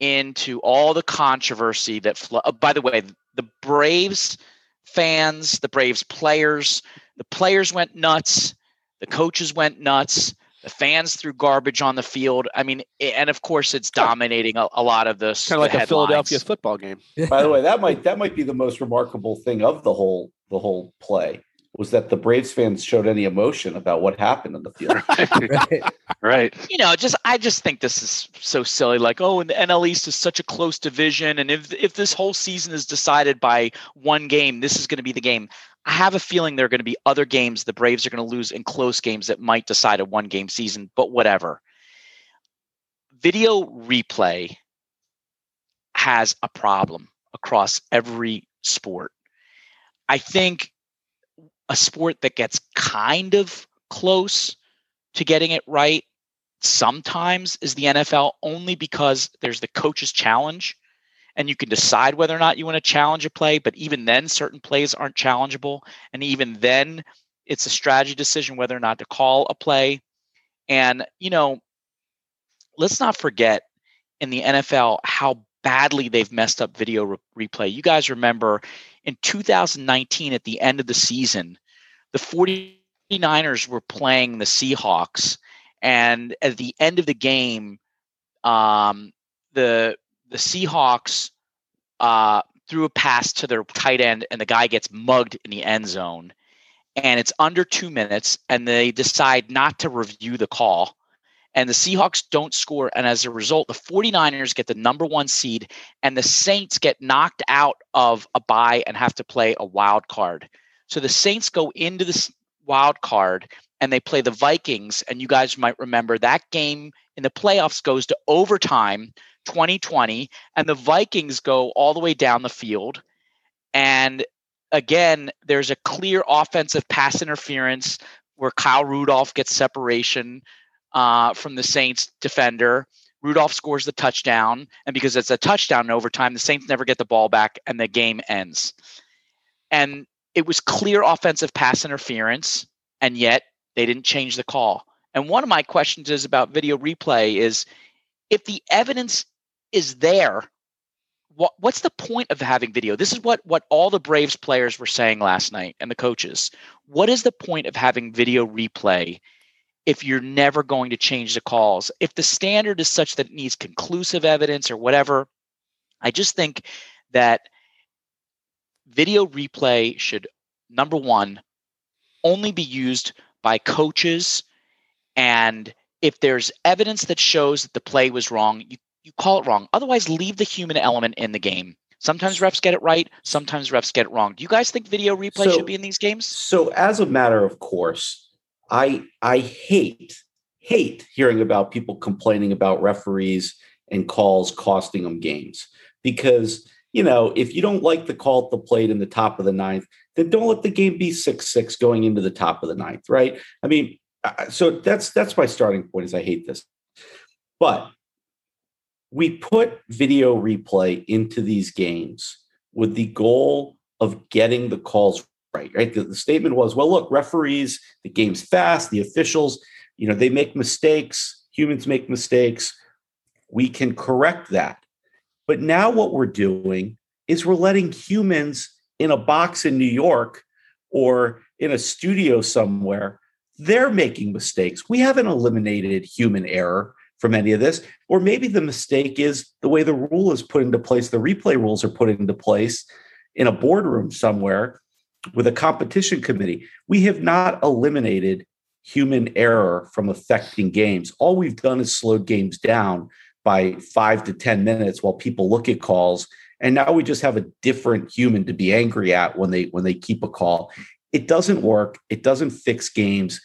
into all the controversy that. Flo- uh, by the way, the Braves fans, the Braves players, the players went nuts, the coaches went nuts. The fans threw garbage on the field. I mean, and of course, it's dominating a, a lot of this. Kind of like the a Philadelphia football game. By the way, that (laughs) might that might be the most remarkable thing of the whole the whole play was that the Braves fans showed any emotion about what happened in the field. (laughs) (laughs) Right. right. you know, just I just think this is so silly. Like, oh, and the NL East is such a close division, and if if this whole season is decided by one game, this is going to be the game. I have a feeling there are going to be other games the Braves are going to lose in close games that might decide a one game season. But whatever. Video replay has a problem across every sport. I think a sport that gets kind of close to getting it right sometimes is the NFL only because there's the coach's challenge and you can decide whether or not you want to challenge a play, but even then certain plays aren't challengeable and even then it's a strategy decision whether or not to call a play. And you know, let's not forget in the NFL how badly they've messed up video re- replay. You guys remember in 2019 at the end of the season, the 49ers were playing the Seahawks and at the end of the game, um, the the Seahawks uh, threw a pass to their tight end, and the guy gets mugged in the end zone. And it's under two minutes, and they decide not to review the call. And the Seahawks don't score. And as a result, the 49ers get the number one seed, and the Saints get knocked out of a bye and have to play a wild card. So the Saints go into this wild card and they play the Vikings. And you guys might remember that game in the playoffs goes to overtime 2020, and the Vikings go all the way down the field. And again, there's a clear offensive pass interference where Kyle Rudolph gets separation uh, from the Saints defender. Rudolph scores the touchdown, and because it's a touchdown in overtime, the Saints never get the ball back, and the game ends. And it was clear offensive pass interference, and yet they didn't change the call. And one of my questions is about video replay is if the evidence is there, what, what's the point of having video? This is what what all the Braves players were saying last night and the coaches. What is the point of having video replay if you're never going to change the calls? If the standard is such that it needs conclusive evidence or whatever, I just think that video replay should number one only be used by coaches. And if there's evidence that shows that the play was wrong, you, you call it wrong. Otherwise, leave the human element in the game. Sometimes refs get it right, sometimes refs get it wrong. Do you guys think video replay So- should be in these games? So, as a matter of course, I I hate hate hearing about people complaining about referees and calls costing them games because you know if you don't like the call at the plate in the top of the ninth, then don't let the game be six six going into the top of the ninth, right? I mean, so that's that's my starting point. Is I hate this, but we put video replay into these games with the goal of getting the calls right right? The, the statement was well look referees the game's fast the officials you know they make mistakes humans make mistakes. We can correct that. But now what we're doing is we're letting humans in a box in new york or in a studio somewhere they're making mistakes. We haven't eliminated human error from any of this or maybe the mistake is the way the rule is put into place the replay rules are put into place in a boardroom somewhere with a competition committee. We have not eliminated human error from affecting games. All we've done is slowed games down by five to 10 minutes while people look at calls. And now we just have a different human to be angry at when they when they keep a call. It doesn't work. It doesn't fix games.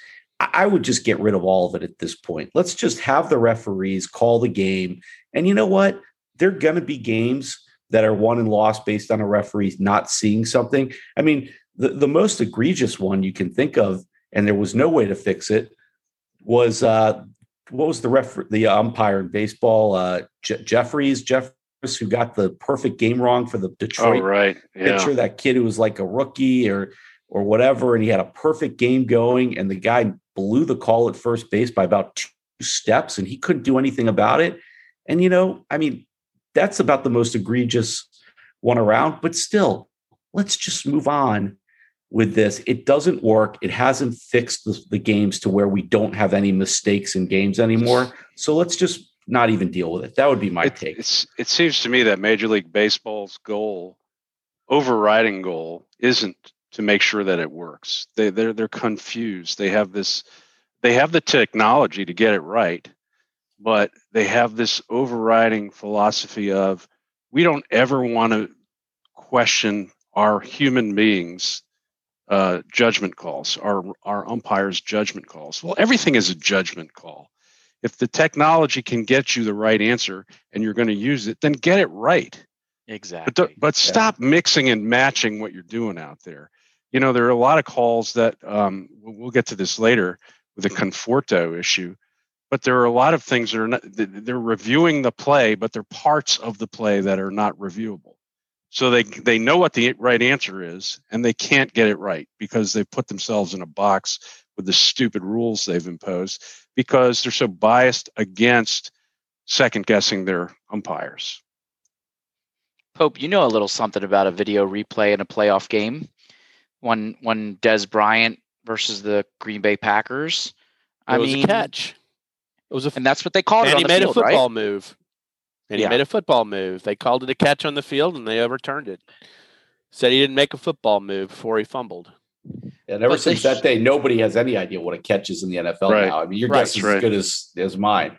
I would just get rid of all of it at this point. Let's just have the referees call the game. And you know what? There are going to be games that are won and lost based on a referee not seeing something. I mean, the, the most egregious one you can think of, and there was no way to fix it, was uh, what was the ref the umpire in baseball? Uh, Je- Jeffries, Jeffries, who got the perfect game wrong for the Oh, Detroit right. Yeah. picture. That kid who was like a rookie or or whatever, and he had a perfect game going, and the guy blew the call at first base by about two steps, and he couldn't do anything about it. And you know, I mean, that's about the most egregious one around. But still, let's just move on with this. It doesn't work. It hasn't fixed the, the games to where we don't have any mistakes in games anymore. So let's just not even deal with it. That would be my it, take. It's, it seems to me that Major League Baseball's goal, overriding goal, isn't to make sure that it works. They they're they're confused. They have this, they have the technology to get it right, but they have this overriding philosophy of we don't ever want to question our human beings uh, judgment calls, our our umpires' judgment calls. Well, everything is a judgment call. If the technology can get you the right answer and you're going to use it, then get it right. Exactly. But but stop mixing and matching what you're doing out there. You know, there are a lot of calls that um, we'll get to this later with the Conforto issue, but there are a lot of things that are not, they're reviewing the play, but they're parts of the play that are not reviewable. So they they know what the right answer is, and they can't get it right because they've put themselves in a box with the stupid rules they've imposed because they're so biased against second guessing their umpires. Pope, you know a little something about a video replay in a playoff game. When when Dez Bryant versus the Green Bay Packers. It I was mean, a catch. It was a and that's what they called it and he the made field, a right? football move. And Yeah. he made a football move. They called it a catch on the field, and they overturned it. Said he didn't make a football move before he fumbled. And ever But they since that day, nobody has any idea what a catch is in the NFL Right. now. I mean, your Right. guess is Right. as good as as mine.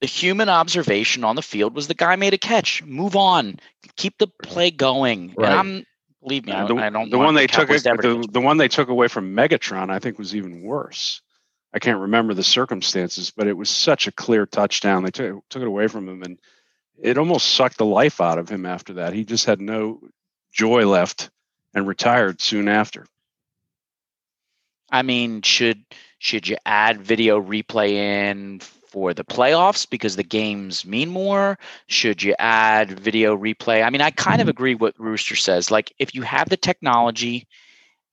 The human observation on the field was the guy made a catch. Move on. Keep the play going. Right. And I'm believe me, I, the, I don't the one the they took the, the one they took away from Megatron, I think, was even worse. I can't remember the circumstances, but it was such a clear touchdown. They took took it away from him, and it almost sucked the life out of him after that. He just had no joy left and retired soon after. I mean, should should you add video replay in for the playoffs because the games mean more? Should you add video replay? I mean, I kind of agree what Rooster says. Like, if you have the technology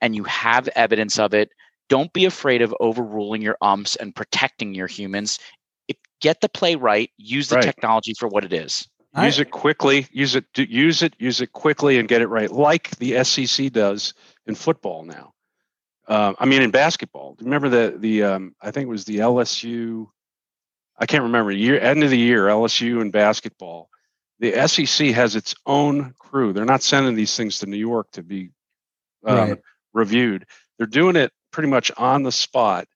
and you have evidence of it, don't be afraid of overruling your umps and protecting your humans. If get the play right, use the Right. technology for what it is. Use it quickly. Use it. Use it. Use it quickly and get it right, like the SEC does in football now. Uh, I mean, in basketball. Remember the the um, I think it was the LSU. I can't remember year end of the year LSU in basketball. The SEC has its own crew. They're not sending these things to New York to be um, Right. reviewed. They're doing it pretty much on the spot,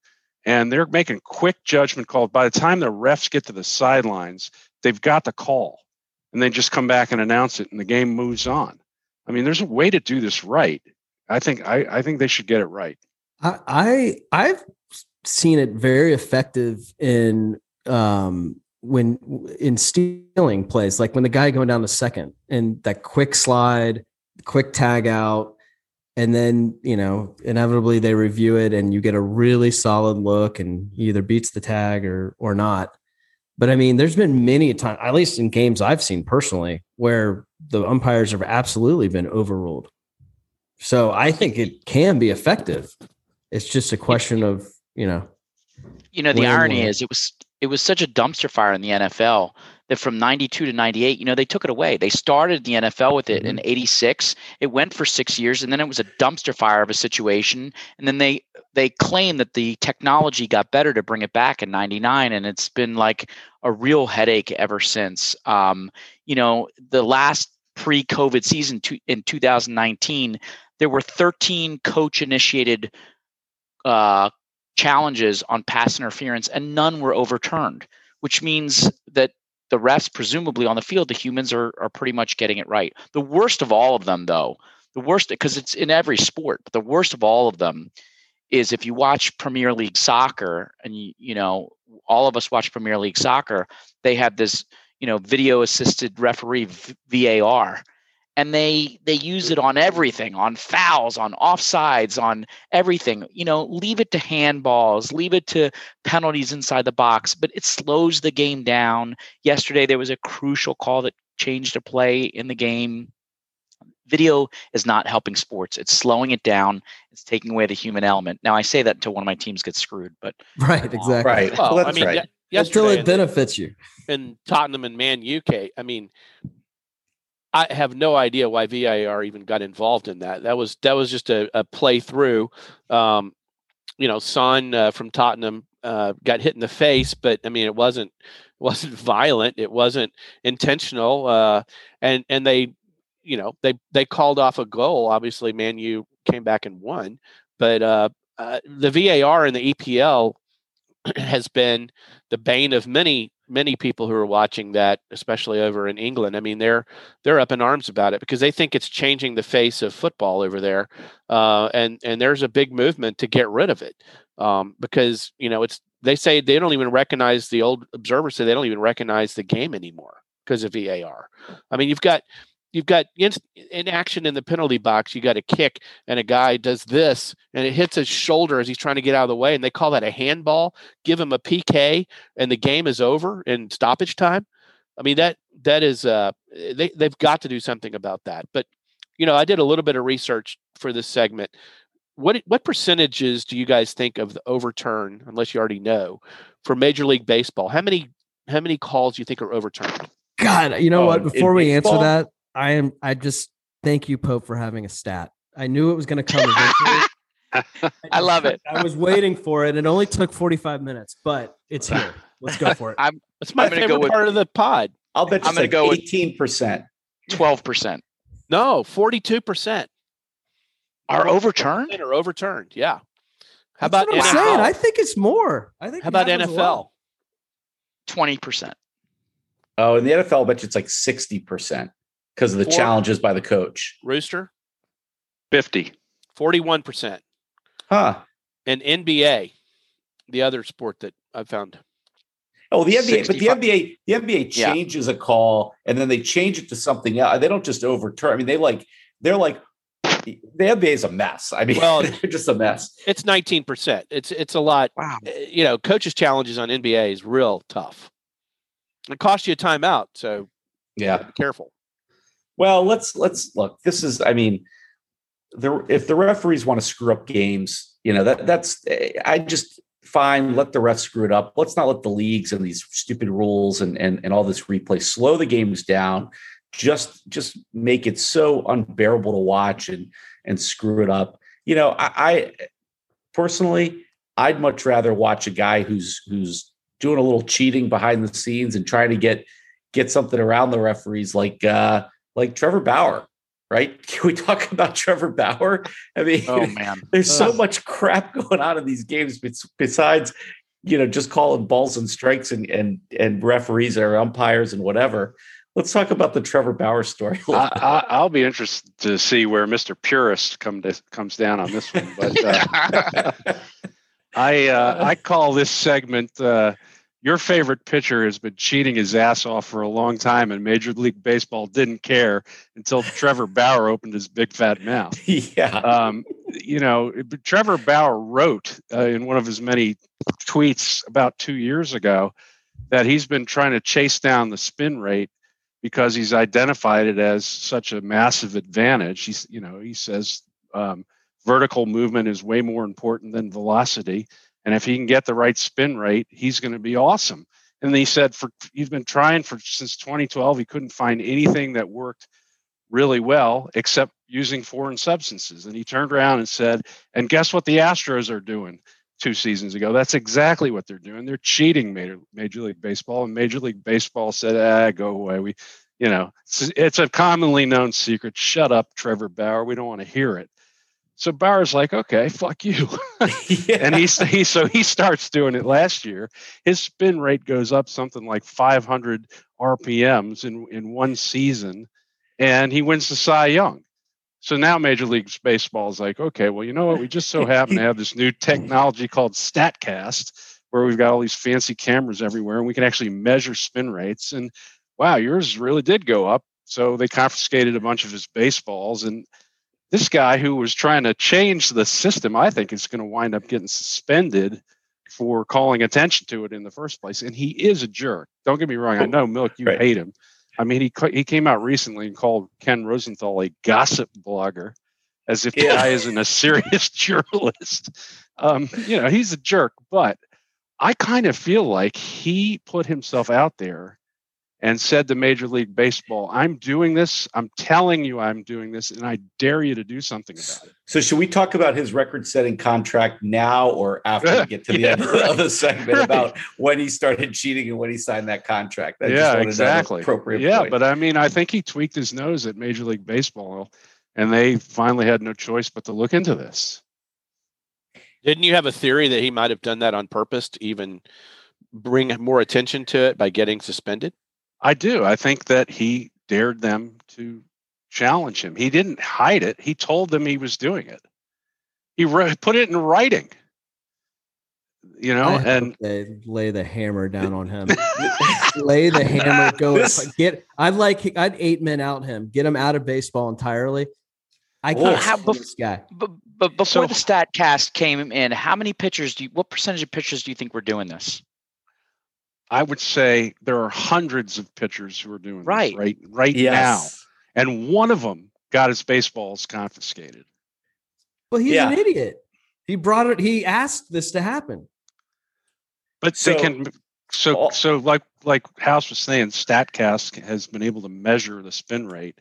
and they're making quick judgment calls. By the time the refs get to the sidelines, they've got the call, and they just come back and announce it, and the game moves on. I mean, there's a way to do this right. I think I, I think they should get it right. I, I I've seen it very effective in um when in stealing plays, like when the guy going down the second and that quick slide, quick tag out, and then you know inevitably they review it and you get a really solid look and he either beats the tag or or not. But I mean, there's been many times, at least in games I've seen personally, where the umpires have absolutely been overruled. So I think it can be effective. It's just a question of, you know, you know the irony is it was it was such a dumpster fire in the NFL that from 92 to 98 you know they took it away. They started the NFL with it in 86 it went for 6 years and then it was a dumpster fire of a situation. And then they they claimed that the technology got better to bring it back in 99 and it's been like a real headache ever since. Um you know the last pre-covid season to, in 2019 there were 13 coach initiated uh challenges on pass interference and none were overturned, which means that the refs, presumably on the field, the humans are, are pretty much getting it right. The worst of all of them, though, the worst, because it's in every sport, but the worst of all of them is if you watch Premier League soccer and you, you know, all of us watch Premier League soccer, they have this, you know, video assisted referee VAR and they they use it on everything on fouls on offsides on everything you know leave it to handballs leave it to penalties inside the box but it slows the game down yesterday there was a crucial call that changed a play in the game video is not helping sports it's slowing it down it's taking away the human element now i say that until one of my teams gets screwed but (laughs) right, um, exactly. Right. (laughs) Well, Well, I that's mean, right. ye- Until it benefits you. in Tottenham and Man UK. I mean, I have no idea why VAR even got involved in that. That was that was just a, a play through. Um, you know, Son uh, from Tottenham uh, got hit in the face, but I mean, it wasn't (laughs) wasn't violent. It wasn't intentional. Uh, and and they, you know, they they called off a goal. Obviously, Man U came back and won, but uh, uh, the VAR and the EPL (clears throat) has been the bane of many many people who are watching that especially over in England I mean they're they're up in arms about it because they think it's changing the face of football over there uh, and and there's a big movement to get rid of it um, because you know it's they say they don't even recognize the old observers say they don't even recognize the game anymore because of VAR I mean you've got you've got in, in action in the penalty box. You got a kick, and a guy does this, and it hits his shoulder as he's trying to get out of the way, and they call that a handball. Give him a PK, and the game is over in stoppage time. I mean that that is uh they they've got to do something about that. But you know, I did a little bit of research for this segment. What what percentages do you guys think of the overturn, unless you already know, for Major League Baseball? How many how many calls do you think are overturned? God, you know Oh, what? Before we answer that, I am. I just thank you, Pope, for having a stat. I knew it was going to come eventually. (laughs) I love it. I was waiting for it. It only took 45 minutes, but it's (laughs) here. Let's go for it. I'm That's my I'm gonna go favorite with- part of the pod. I'll bet you I'm gonna go eighteen percent. twelve percent No, forty-two percent are overturned. are overturned. Yeah. How That's about what I'm NFL? saying. I think it's more. I think How about NFL? Twenty percent. Oh, in the NFL, I bet you it's like sixty percent because of the Four. challenges by the coach. Rooster, 50. forty-one percent, Huh. and NBA, the other sport that I found. Oh, the NBA, but the NBA, the NBA Yeah. changes a call and then they change it to something else. They don't just overturn. I mean, they like they're like the NBA is a mess. I mean, Well- (laughs) they're just a mess. It's nineteen percent. It's it's a lot. Wow. Uh, You know, coaches' challenges on NBA is real tough. It costs you a timeout, so Yeah. be careful. Well, let's let's look. This is, I mean, the if the referees want to screw up games, you know that that's I just fine. Let the refs screw it up. Let's not let the leagues and these stupid rules and and and all this replay slow the games down. Just just make it so unbearable to watch and and screw it up. You know, I, I personally, I'd much rather watch a guy who's who's doing a little cheating behind the scenes and trying to get get something around the referees like uh like Trevor Bauer, right? (laughs) Can we talk about Trevor Bauer? I mean, Oh man. (laughs) there's so much crap going on in these games besides, you know, just calling balls and strikes and and and referees or umpires and whatever. Let's talk about the Trevor Bauer story. I, will be interested to see where Mr. Purist come to, comes down on this one. But uh, (laughs) I uh, I call this segment uh, your favorite pitcher has been cheating his ass off for a long time, and Major League Baseball didn't care until Trevor (laughs) Bauer opened his big fat mouth. (laughs) yeah. Um, you know, Trevor Bauer wrote uh, in one of his many tweets about two years ago that he's been trying to chase down the spin rate because he's identified it as such a massive advantage. He's, you know, he says um, vertical movement is way more important than velocity, and if he can get the right spin rate, he's going to be awesome. And he said for he's been trying for since 2012. He couldn't find anything that worked really well except using foreign substances. And he turned around and said, "And guess what the Astros are doing?" Two seasons ago, that's exactly what they're doing. They're cheating Major, Major League Baseball, and Major League Baseball said, "Ah, go away." We, you know, it's, it's a commonly known secret. Shut up, Trevor Bauer. We don't want to hear it. So Bauer's like, "Okay, fuck you." (laughs) yeah. and he's he so he starts doing it last year. His spin rate goes up something like 500 RPMs in in one season, and he wins the Cy Young. So now Major League Baseball is like, okay, well, you know what? We just so happen to have this new technology called Statcast, where we've got all these fancy cameras everywhere, and we can actually measure spin rates. And wow, yours really did go up. So they confiscated a bunch of his baseballs, and this guy who was trying to change the system, I think, is going to wind up getting suspended for calling attention to it in the first place. And he is a jerk. Don't get me wrong. I know, Milk, you Right. hate him. I mean, he he came out recently and called Ken Rosenthal a gossip blogger, as if the guy isn't a serious (laughs) journalist. Um, you know, he's a jerk. But I kind of feel like he put himself out there and said to Major League Baseball, "I'm doing this. I'm telling you, I'm doing this, and I dare you to do something about it." So should we talk about his record-setting contract now or after we get to the (laughs) Yeah, end of the segment Right. about when he started cheating and when he signed that contract? I yeah, wanted to know the exactly. Appropriate. Yeah, point. but I mean, I think he tweaked his nose at Major League Baseball, and they finally had no choice but to look into this. Didn't you have a theory that he might have done that on purpose to even bring more attention to it by getting suspended? I do. I think that he dared them to challenge him. He didn't hide it. He told them he was doing it. He wrote, put it in writing. you know, I and they lay the hammer (laughs) down on him. lay the hammer. Go (laughs) This- get. I'd like. I'd eight men out him. Get him out of baseball entirely. I Well, can't how stand bef- this guy. But, but before So- the Statcast came in, how many pitchers do you, what percentage of pitchers do you think we're doing this? I would say there are hundreds of pitchers who are doing Right. this right right Yes. now, and one of them got his baseballs confiscated. Well, he's Yeah. an idiot. He brought it. He asked this to happen. But So- they can so Oh. so like like House was saying, Statcast has been able to measure the spin rate,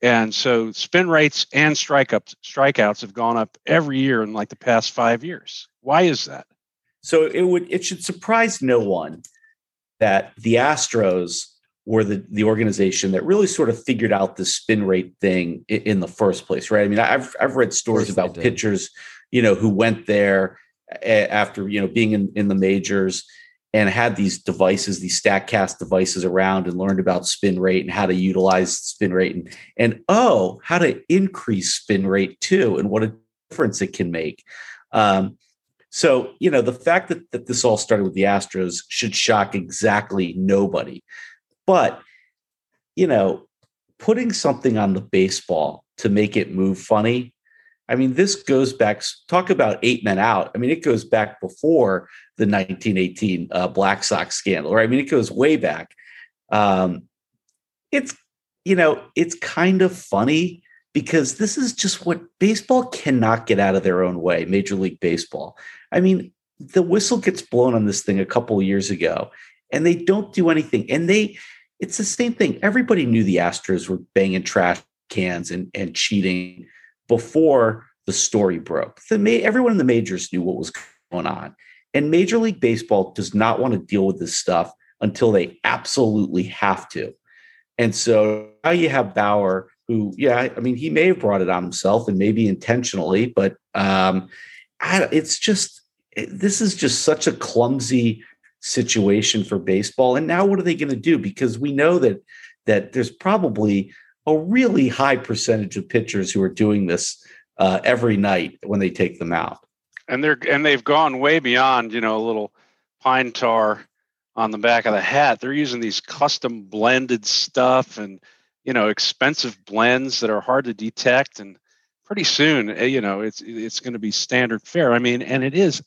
and so spin rates and strikeouts strikeouts have gone up every year in like the past five years. Why is that? So it would it should surprise no one that the Astros were the the organization that really sort of figured out the spin rate thing in, in the first place, right? I mean, I've I've read stories about pitchers, you know, who went there after you know being in, in the majors and had these devices, these Statcast devices around, and learned about spin rate and how to utilize spin rate and and oh, how to increase spin rate too, and what a difference it can make. Um, so, you know, the fact that, that this all started with the Astros should shock exactly nobody. But, you know, putting something on the baseball to make it move funny, I mean, this goes back, talk about eight men out. I mean, it goes back before the 1918 uh, Black Sox scandal, right? I mean, it goes way back. Um, it's, you know, it's kind of funny because this is just what baseball cannot get out of their own way, Major League Baseball. I mean, the whistle gets blown on this thing a couple of years ago, and they don't do anything. And they, it's the same thing. Everybody knew the Astros were banging trash cans and, and cheating before the story broke. The everyone in the majors knew what was going on. And Major League Baseball does not want to deal with this stuff until they absolutely have to. And so now you have Bauer, who, yeah, I mean, he may have brought it on himself and maybe intentionally, but um, I, it's just it- this is just such a clumsy situation for baseball. And now what are they going to do? Because we know that that there's probably a really high percentage of pitchers who are doing this uh, every night when they take them out. and they're and they've gone way beyond you know a little pine tar on the back of the hat they're using these custom blended stuff and you know expensive blends that are hard to detect and pretty soon eh, you know it's it's going to be standard fare i mean and it is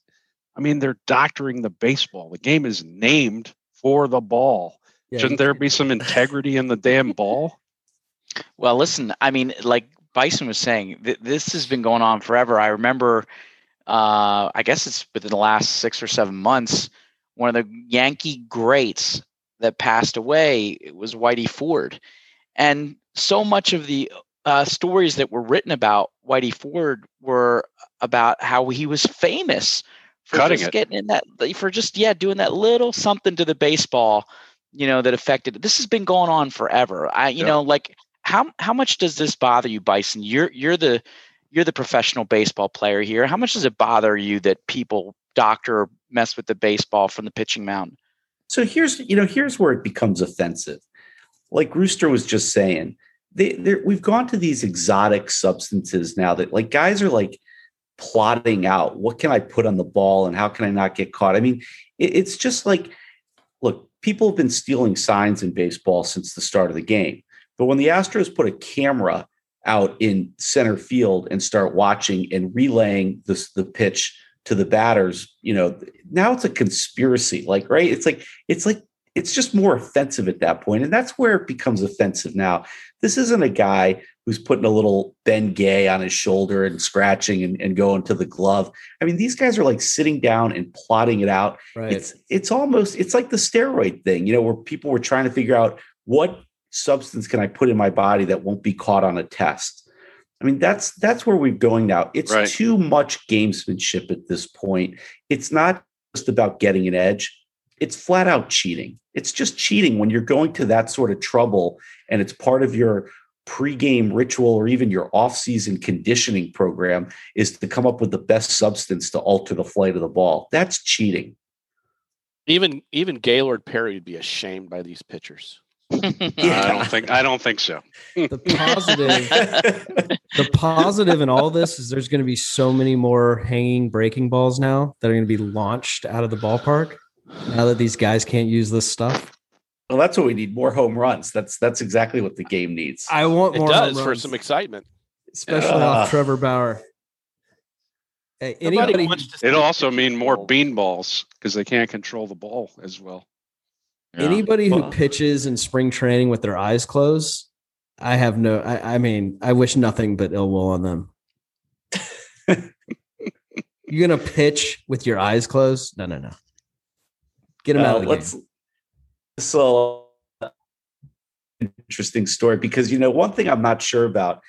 i mean they're doctoring the baseball the game is named for the ball Yeah, shouldn't there be some integrity in the damn ball (laughs) Well, listen, I mean, like Bison was saying, th- this has been going on forever. I remember, uh, I guess it's within the last six or seven months, one of the Yankee greats that passed away was Whitey Ford. And so much of the uh, stories that were written about Whitey Ford were about how he was famous for Cutting just it. getting in that, for just, yeah, doing that little something to the baseball, you know, that affected. This has been going on forever. I, you Yep. know, like, how how much does this bother you, Bison? You're you're the you're the professional baseball player here. How much does it bother you that people doctor mess with the baseball from the pitching mound? So here's you know here's where it becomes offensive. Like Rooster was just saying, they, we've gone to these exotic substances now that like guys are like plotting out what can I put on the ball and how can I not get caught. I mean, it, it's just like look, people have been stealing signs in baseball since the start of the game. But when the Astros put a camera out in center field and start watching and relaying this the pitch to the batters, you know, now it's a conspiracy. Like, right? It's like it's like it's just more offensive at that point, and that's where it becomes offensive. Now, this isn't a guy who's putting a little Bengay on his shoulder and scratching and, and going to the glove. I mean, these guys are like sitting down and plotting it out Right. it's it's almost it's like the steroid thing, you know, where people were trying to figure out what substance can I put in my body that won't be caught on a test. I mean, that's that's where we're going now. It's Right. too much gamesmanship at this point. It's not just about getting an edge. It's flat out cheating. It's just cheating when you're going to that sort of trouble and it's part of your pregame ritual or even your off-season conditioning program is to come up with the best substance to alter the flight of the ball. That's cheating. Even even Gaylord Perry would be ashamed by these pitchers. (laughs) I don't think I don't think so. (laughs) The positive, (laughs) the positive in all this is there's going to be so many more hanging breaking balls now that are going to be launched out of the ballpark. Now that these guys can't use this stuff, well, that's what we need more home runs. That's that's exactly what the game needs. I want It more. does home for some excitement. especially Uh, off Trevor Bauer. Hey, anybody, wants to see It'll also mean more baseball. bean balls because they can't control the ball as well. anybody who pitches in spring training with their eyes closed, I have no. I, I mean, I wish nothing but ill will on them. (laughs) You're gonna pitch with your eyes closed? No, no, no. Get him Uh, out of the let's game. so interesting story because you know one thing I'm not sure about.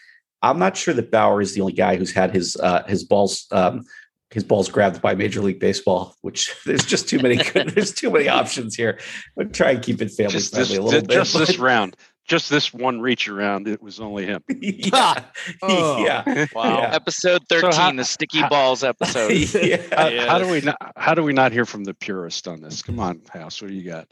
I'm not sure that Bauer is the only guy who's had his uh, his balls um, his balls grabbed by Major League Baseball. Which (laughs) there's just too many good, there's too many options here. I'll try and keep it family Just this, friendly a little bit. just this but- round, just this one reach around, it was only him. (laughs) (laughs) (laughs) yeah, Oh. yeah, Wow. Yeah. Episode So 13, how- the sticky how- balls episode. yeah. How, Yeah, how do we not? How do we not hear from the purist on this? Come on, House. What do you got?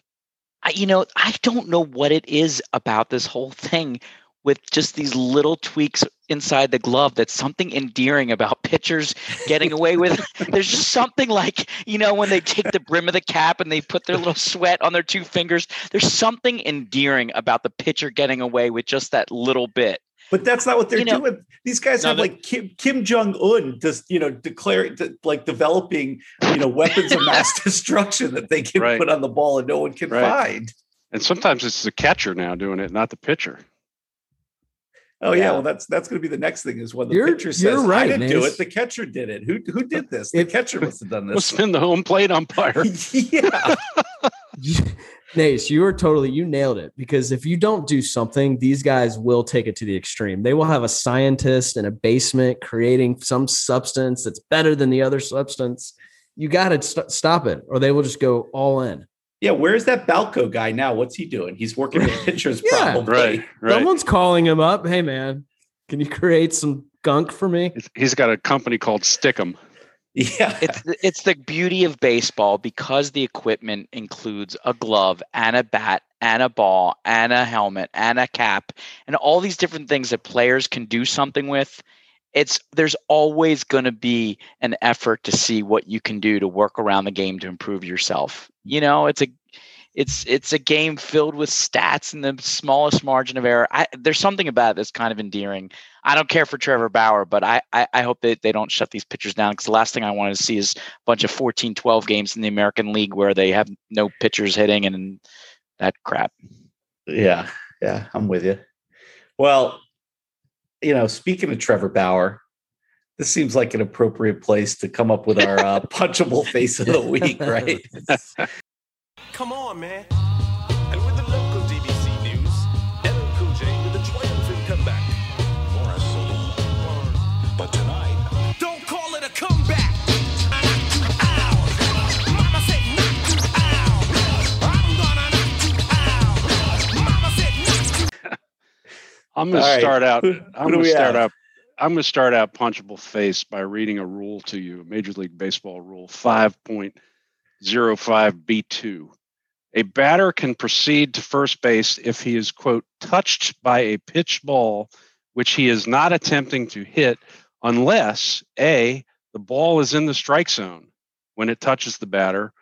I, you know, I don't know what it is about this whole thing with just these little tweaks inside the glove that's something endearing about pitchers getting away with. (laughs) There's just something like, you know, when they take the brim of the cap and they put their little sweat on their two fingers, there's something endearing about the pitcher getting away with just that little bit. But that's not what they're You know- doing. These guys No, have like Kim, Kim Jong Un, just you know, declare de- like developing you know weapons of mass (laughs) destruction that they can Right. put on the ball and no one can Right. find. And sometimes it's the catcher now doing it, not the pitcher. Oh yeah, Yeah. well that's that's going to be the next thing is when the You're- pitcher says, you're "I didn't do it, the catcher did it." Who who did this? The If- catcher must have done (laughs) Must this. have been the home plate umpire. (laughs) yeah, (laughs) Nace, you are totally you nailed it because if you don't do something, these guys will take it to the extreme. They will have a scientist in a basement creating some substance that's better than the other substance. You got to st- stop it, or they will just go all in. Yeah. Where's that Balco guy now? What's he doing? He's working with (laughs) pitchers, Yeah. probably. right, right. Someone's calling him up. Hey, man, can you create some gunk for me? He's- He's got a company called Stickum. Yeah, It's it's the beauty of baseball because the equipment includes a glove and a bat and a ball and a helmet and a cap and all these different things that players can do something with. It's there's always going to be an effort to see what you can do to work around the game to improve yourself. You know, it's a it's it's a game filled with stats and the smallest margin of error. I, there's something about it that's kind of endearing. I don't care for Trevor Bauer, but I, I, I hope that they don't shut these pitchers down because the last thing I want to see is a bunch of 14, 12 games in the American League where they have no pitchers hitting and that crap. Yeah, yeah, I'm with you. Well, you know, speaking of Trevor Bauer, this seems like an appropriate place to come up with our uh, (laughs) punchable face of the week, right? Come on, man. I'm going to right. start out. (laughs) I'm going to start out. I'm going to start out punchable face by reading a rule to you, Major League Baseball rule 5.05b2. A batter can proceed to first base if he is quote touched by a pitch ball which he is not attempting to hit unless A the ball is in the strike zone when it touches the batter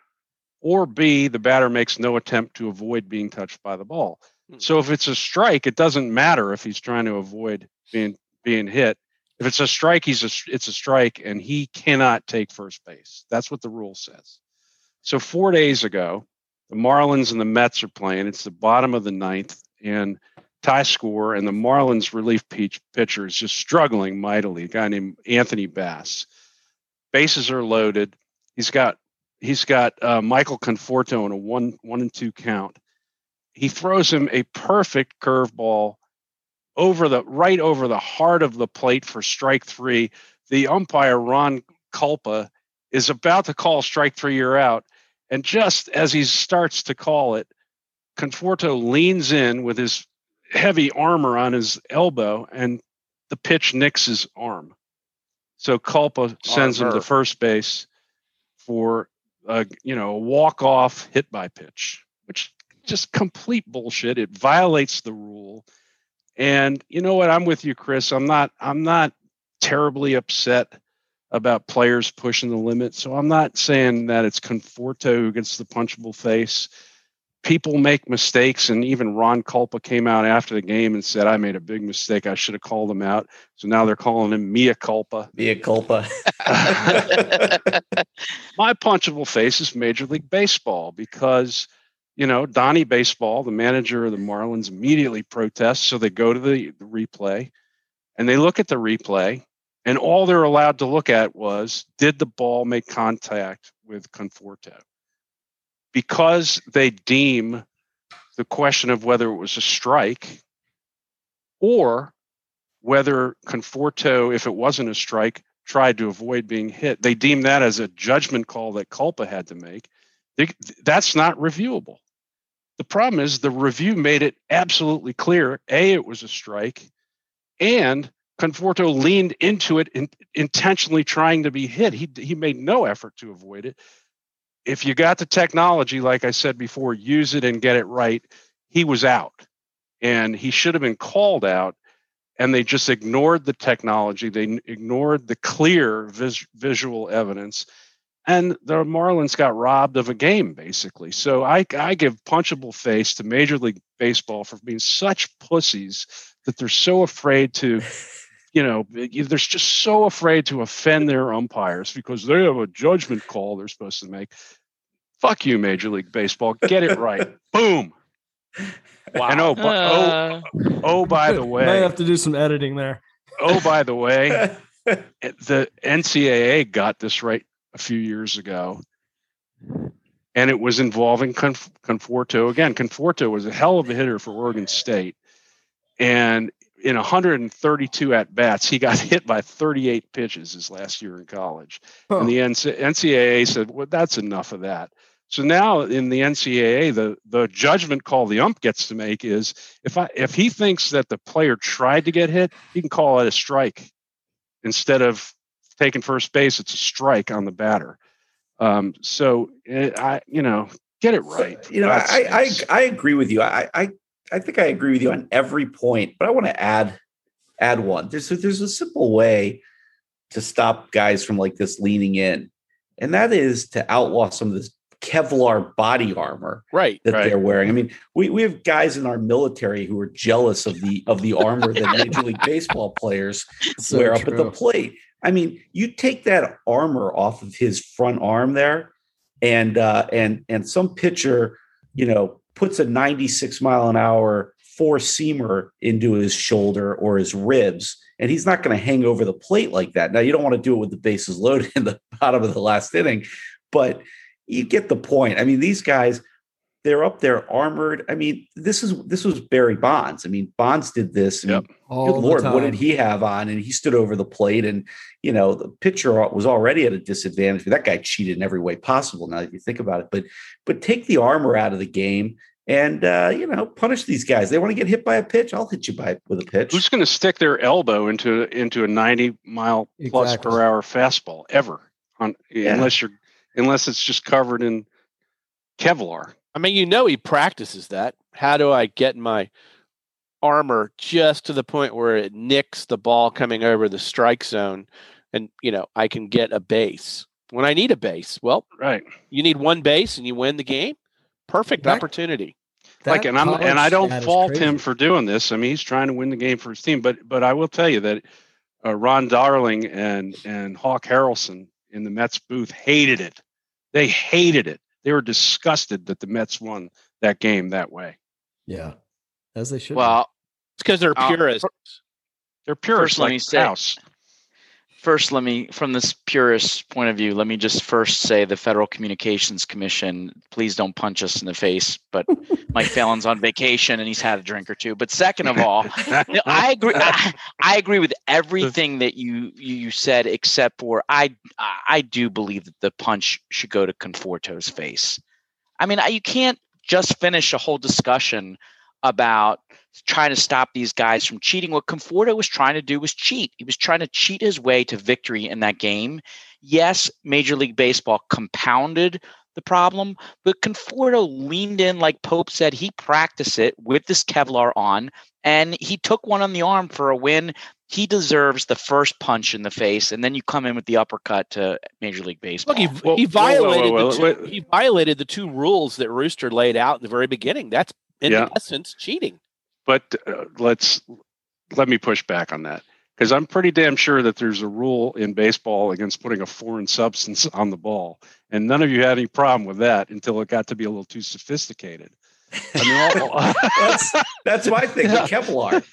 or B the batter makes no attempt to avoid being touched by the ball. So if it's a strike, it doesn't matter if he's trying to avoid being being hit. If it's a strike, he's a it's a strike, and he cannot take first base. That's what the rule says. So four days ago, the Marlins and the Mets are playing. It's the bottom of the ninth, and tie score, and the Marlins relief pitcher is just struggling mightily. A guy named Anthony Bass. Bases are loaded. He's got he's got uh, Michael Conforto in a one one and two count he throws him a perfect curveball over the right over the heart of the plate for strike three. The umpire Ron Kulpa is about to call strike three, you're out, and just as he starts to call it, Conforto leans in with his heavy armor on his elbow, and the pitch nicks his arm. So Kulpa sends him to first base for a you know a walk off hit by pitch, which just complete bullshit. It violates the rule. And you know what? I'm with you, Chris. I'm not. I'm not terribly upset about players pushing the limit. So I'm not saying that it's Conforto who gets the punchable face. People make mistakes, and even Ron Kulpa came out after the game and said, "I made a big mistake. I should have called him out." So now they're calling him Mia Culpa. Mea culpa. (laughs) (laughs) My punchable face is Major League Baseball because, you know, Donnie Baseball, the manager of the Marlins, immediately protests. So they go to the, the replay and they look at the replay, and all they're allowed to look at was did the ball make contact with Conforto? Because they deem the question of whether it was a strike or whether Conforto, if it wasn't a strike, tried to avoid being hit. They deem that as a judgment call that Kulpa had to make. That's not reviewable. The problem is the review made it absolutely clear A, it was a strike, and Conforto leaned into it in, intentionally trying to be hit. He, he made no effort to avoid it. If you got the technology, like I said before, use it and get it right, he was out. And he should have been called out and they just ignored the technology. They ignored the clear vis- visual evidence, and the Marlins got robbed of a game basically. So I, I give punchable face to Major League Baseball for being such pussies that they're so afraid to. You know, they're just so afraid to offend their umpires because they have a judgment call they're supposed to make. Fuck you, Major League Baseball. Get it right. (laughs) Boom. And oh, bu- oh, Uh, oh, by the (laughs) way, I have to do some editing there. oh, by the way, (laughs) the NCAA got this right a few years ago, and it was involving Conf- Conforto again. Conforto was a hell of a hitter for Oregon State, and in 132 at bats, he got (laughs) hit by 38 pitches his last year in college. Huh. And the NC- NCAA said, "Well, that's enough of that." So now in the NCAA, the the judgment call the ump gets to make is if I if he thinks that the player tried to get hit, he can call it a strike instead of taking first base. It's a strike on the batter. Um, so eh, I, you know, get it right. You know, I, I. I agree with you. I, I I think I agree with you on every point, but I want to add add one. There's a, there's a simple way to stop guys from like this leaning in, and that is to outlaw some of this Kevlar body armor Right. that Right. they're wearing. I mean, we, we have guys in our military who are jealous of the of the armor that Major League Baseball players (laughs) So wear up at the plate. I mean, you take that armor off of his front arm there, and uh, and and some pitcher, you know, puts a 96 mile an hour four seamer into his shoulder or his ribs, and he's not going to hang over the plate like that. Now, you don't want to do it with the bases loaded (laughs) in the bottom of the last inning, but you get the point. I mean, these guys, they're up there armored. I mean, this is this was Barry Bonds. I mean, Bonds did this. I mean, Yep. All Good the lord, what did he have on? And he stood over the plate, and you know the pitcher was already at a disadvantage. That guy cheated in every way possible. Now that you think about it, but but take the armor out of the game, and uh, you know punish these guys. They want to get hit by a pitch. I'll hit you by with a pitch. Who's going to stick their elbow into into a 90 mile plus Exactly. per hour fastball ever? On Yeah. unless you're unless it's just covered in Kevlar. I mean, you know, he practices that. How do I get my armor just to the point where it nicks the ball coming over the strike zone and, you know, I can get a base when I need a base? Well, Right. you need one base and you win the game. Perfect That- opportunity. like and I'm and I don't fault him for doing this. I mean, he's trying to win the game for his team, but but I will tell you that uh, Ron Darling and and Hawk Harrelson in the Mets booth hated it. They hated it. They were disgusted that the Mets won that game that way. Yeah, as they should. well, It's because they're Uh, purists. They're purists First, let like me say- House. First let me from this purist point of view let me just first say the federal communications commission please don't punch us in the face but (laughs) mike fallon's on vacation and he's had a drink or two but second of all (laughs) I agree. I, I agree with everything that you you said, except for I I do believe that the punch should go to Conforto's face. I mean, I, you can't just finish a whole discussion about trying to stop these guys from cheating. What Conforto was trying to do was cheat. He was trying to cheat his way to victory in that game. Yes, Major League Baseball compounded the problem, but Conforto leaned in like Pope said he practiced it with this Kevlar on, and he took one on the arm for a win. He deserves the first punch in the face, and then you come in with the uppercut to Major League Baseball. Look, he, Well, he whoa, whoa, violated whoa, the two, he violated the two rules that Rooster laid out in the very beginning. That's in Yeah. essence cheating. But uh, let's let me push back on that because I'm pretty damn sure that there's a rule in baseball against putting a foreign substance on the ball, and none of you had any problem with that until it got to be a little too sophisticated. I mean, all, (laughs) that's that's my thing with (laughs) Kevlar.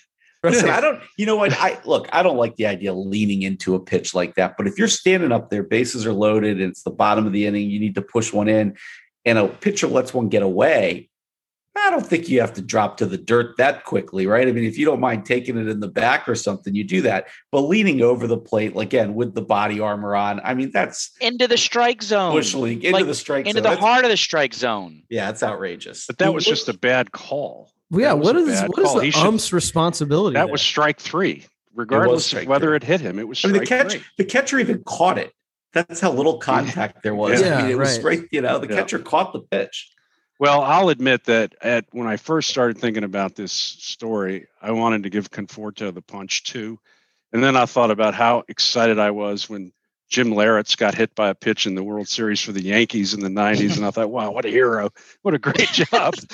Listen, I don't. You know what? I look. I don't like the idea of leaning into a pitch like that. But if you're standing up there, bases are loaded, and it's the bottom of the inning, you need to push one in, and a pitcher lets one get away. I don't think you have to drop to the dirt that quickly, right? I mean, if you don't mind taking it in the back or something, you do that. But leaning over the plate, again, with the body armor on, I mean, that's into the strike zone, bush league into like, the strike into zone. the That's- heart of the strike zone. Yeah, it's outrageous. but that was just a bad call. Well, yeah, That was what a is bad what is the He should- ump's responsibility? That there? was strike three, regardless strike of whether three. it hit him. It was I mean, the catch, three. the catcher even caught it. That's how little contact there was. Yeah, I mean, it was right. straight. You know, the Yeah. catcher caught the pitch. Well, I'll admit that at when I first started thinking about this story, I wanted to give Conforto the punch too, and then I thought about how excited I was when Jim Leyritz got hit by a pitch in the World Series for the Yankees in the '90s, and I thought, wow, what a hero! What a great job! (laughs)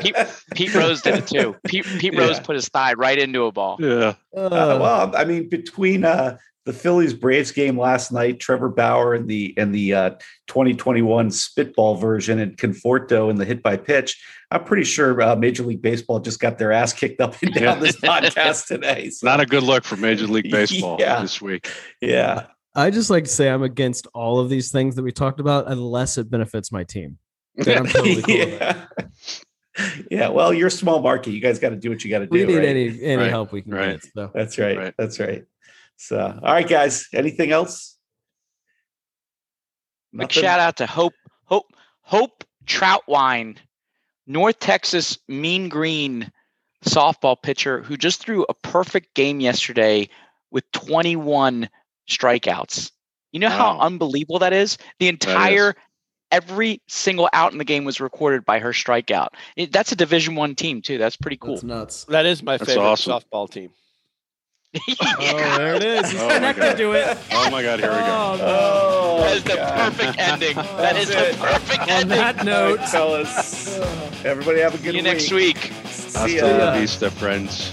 Pete, Pete Rose did it too. Pete, Pete Rose Yeah. put his thigh right into a ball. yeah, Uh, well, I mean, between uh, the Phillies Braves game last night, Trevor Bauer and the and the uh, 2021 spitball version, and Conforto and the hit by pitch, I'm pretty sure uh, Major League Baseball just got their ass kicked up and down this (laughs) podcast today. So, not a good look for Major League (laughs) Baseball Yeah. this week. yeah. I just like to say I'm against all of these things that we talked about unless it benefits my team. (laughs) I'm totally cool yeah. Yeah, well, you're a small market. You guys got to do what you got to do. We need right? any any Right, help we can right. get. So That's right. Right. That's right. So, uh, all right, guys. Anything else? Big shout out to Hope Hope Hope Trautwein, North Texas Mean Green softball pitcher who just threw a perfect game yesterday with 21 strikeouts. You know how unbelievable that is? The entire every single out in the game was recorded by her strikeout. It- that's a Division 1 team too. That's pretty cool. that's nuts. That is my That's favorite awesome. softball team. (laughs) Oh, there it is. He's Oh my connected God. to it. Oh my God, here we go. Oh, no. Oh, that is the oh, God. perfect ending. (laughs) That is That's the it. perfect On ending. that note, right, fellas. Everybody have a good See you next week. See Hasta ya. la vista, friends.